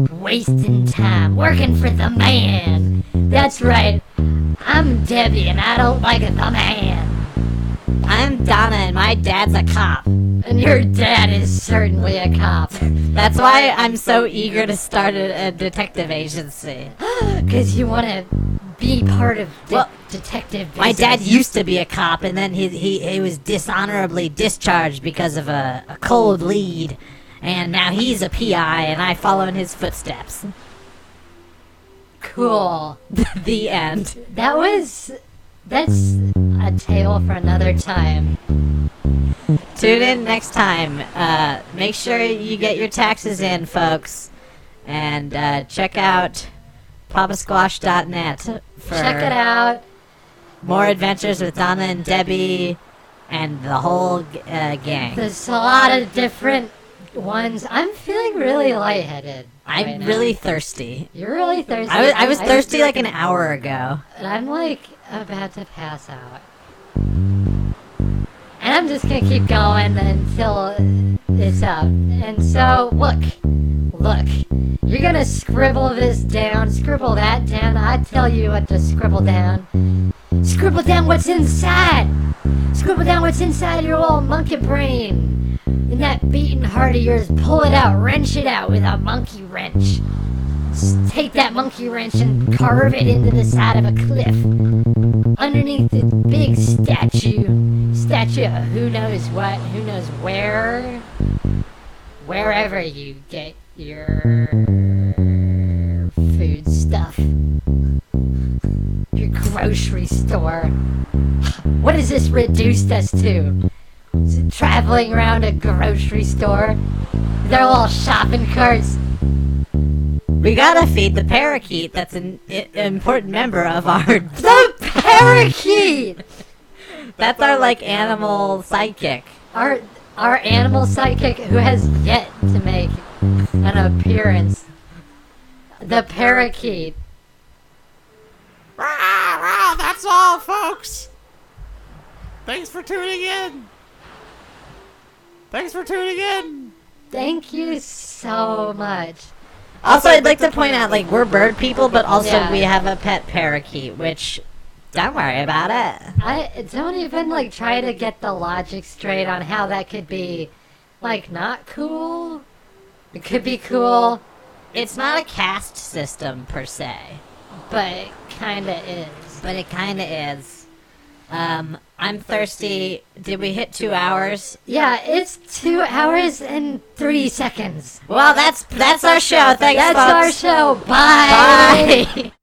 wasting time working for the man? That's right. I'm Debbie, and I don't like the man. I'm Donna, and my dad's a cop. And your dad is certainly a cop. That's why I'm so eager to start a, a detective agency. Because you want to be part of de- Well, detective business. My dad used to be a cop, and then he he, he was dishonorably discharged because of a, a cold lead, and now he's a PI, and I follow in his footsteps. Cool. the end. That was. That's a tale for another time. Tune in next time. Uh, make sure you get your taxes in, folks, and uh, check out papasquash.net for Check it out. more adventures with Donna and Debbie and the whole uh, gang. There's a lot of different ones. I'm feeling really lightheaded. I'm right really thirsty. You're really thirsty. I was, I was thirsty like an hour ago. And I'm like about to pass out. And I'm just gonna keep going until it's up. And so, look, look, you're gonna scribble this down, scribble that down. I tell you what to scribble down. Scribble down what's inside. Scribble down what's inside your little monkey brain. In that beating heart of yours, pull it out, wrench it out with a monkey wrench. S- Take that monkey wrench and carve it into the side of a cliff underneath the big statue, statue who knows what, who knows where, wherever you get your food stuff, your grocery store. What has this reduced us to? Traveling around a grocery store, they're all shopping carts. We gotta feed the parakeet. That's an i- important member of our. The parakeet! That's our like animal sidekick. our our animal sidekick who has yet to make an appearance. The parakeet. Wow, that's all, folks. Thanks for tuning in. Thanks for tuning in. Thank you so much. Also, I'd like to point out, like, we're bird people, but also Yeah. we have a pet parakeet, which. Don't worry about it. I don't even like try to get the logic straight on how that could be like not cool. It could be cool, It's not a caste system per se, but it kinda is. but it kind of is. Um, I'm thirsty. Did we hit two hours? Yeah, it's two hours and three seconds. Well, that's that's our show. Thanks, That's our show. Bye. Bye.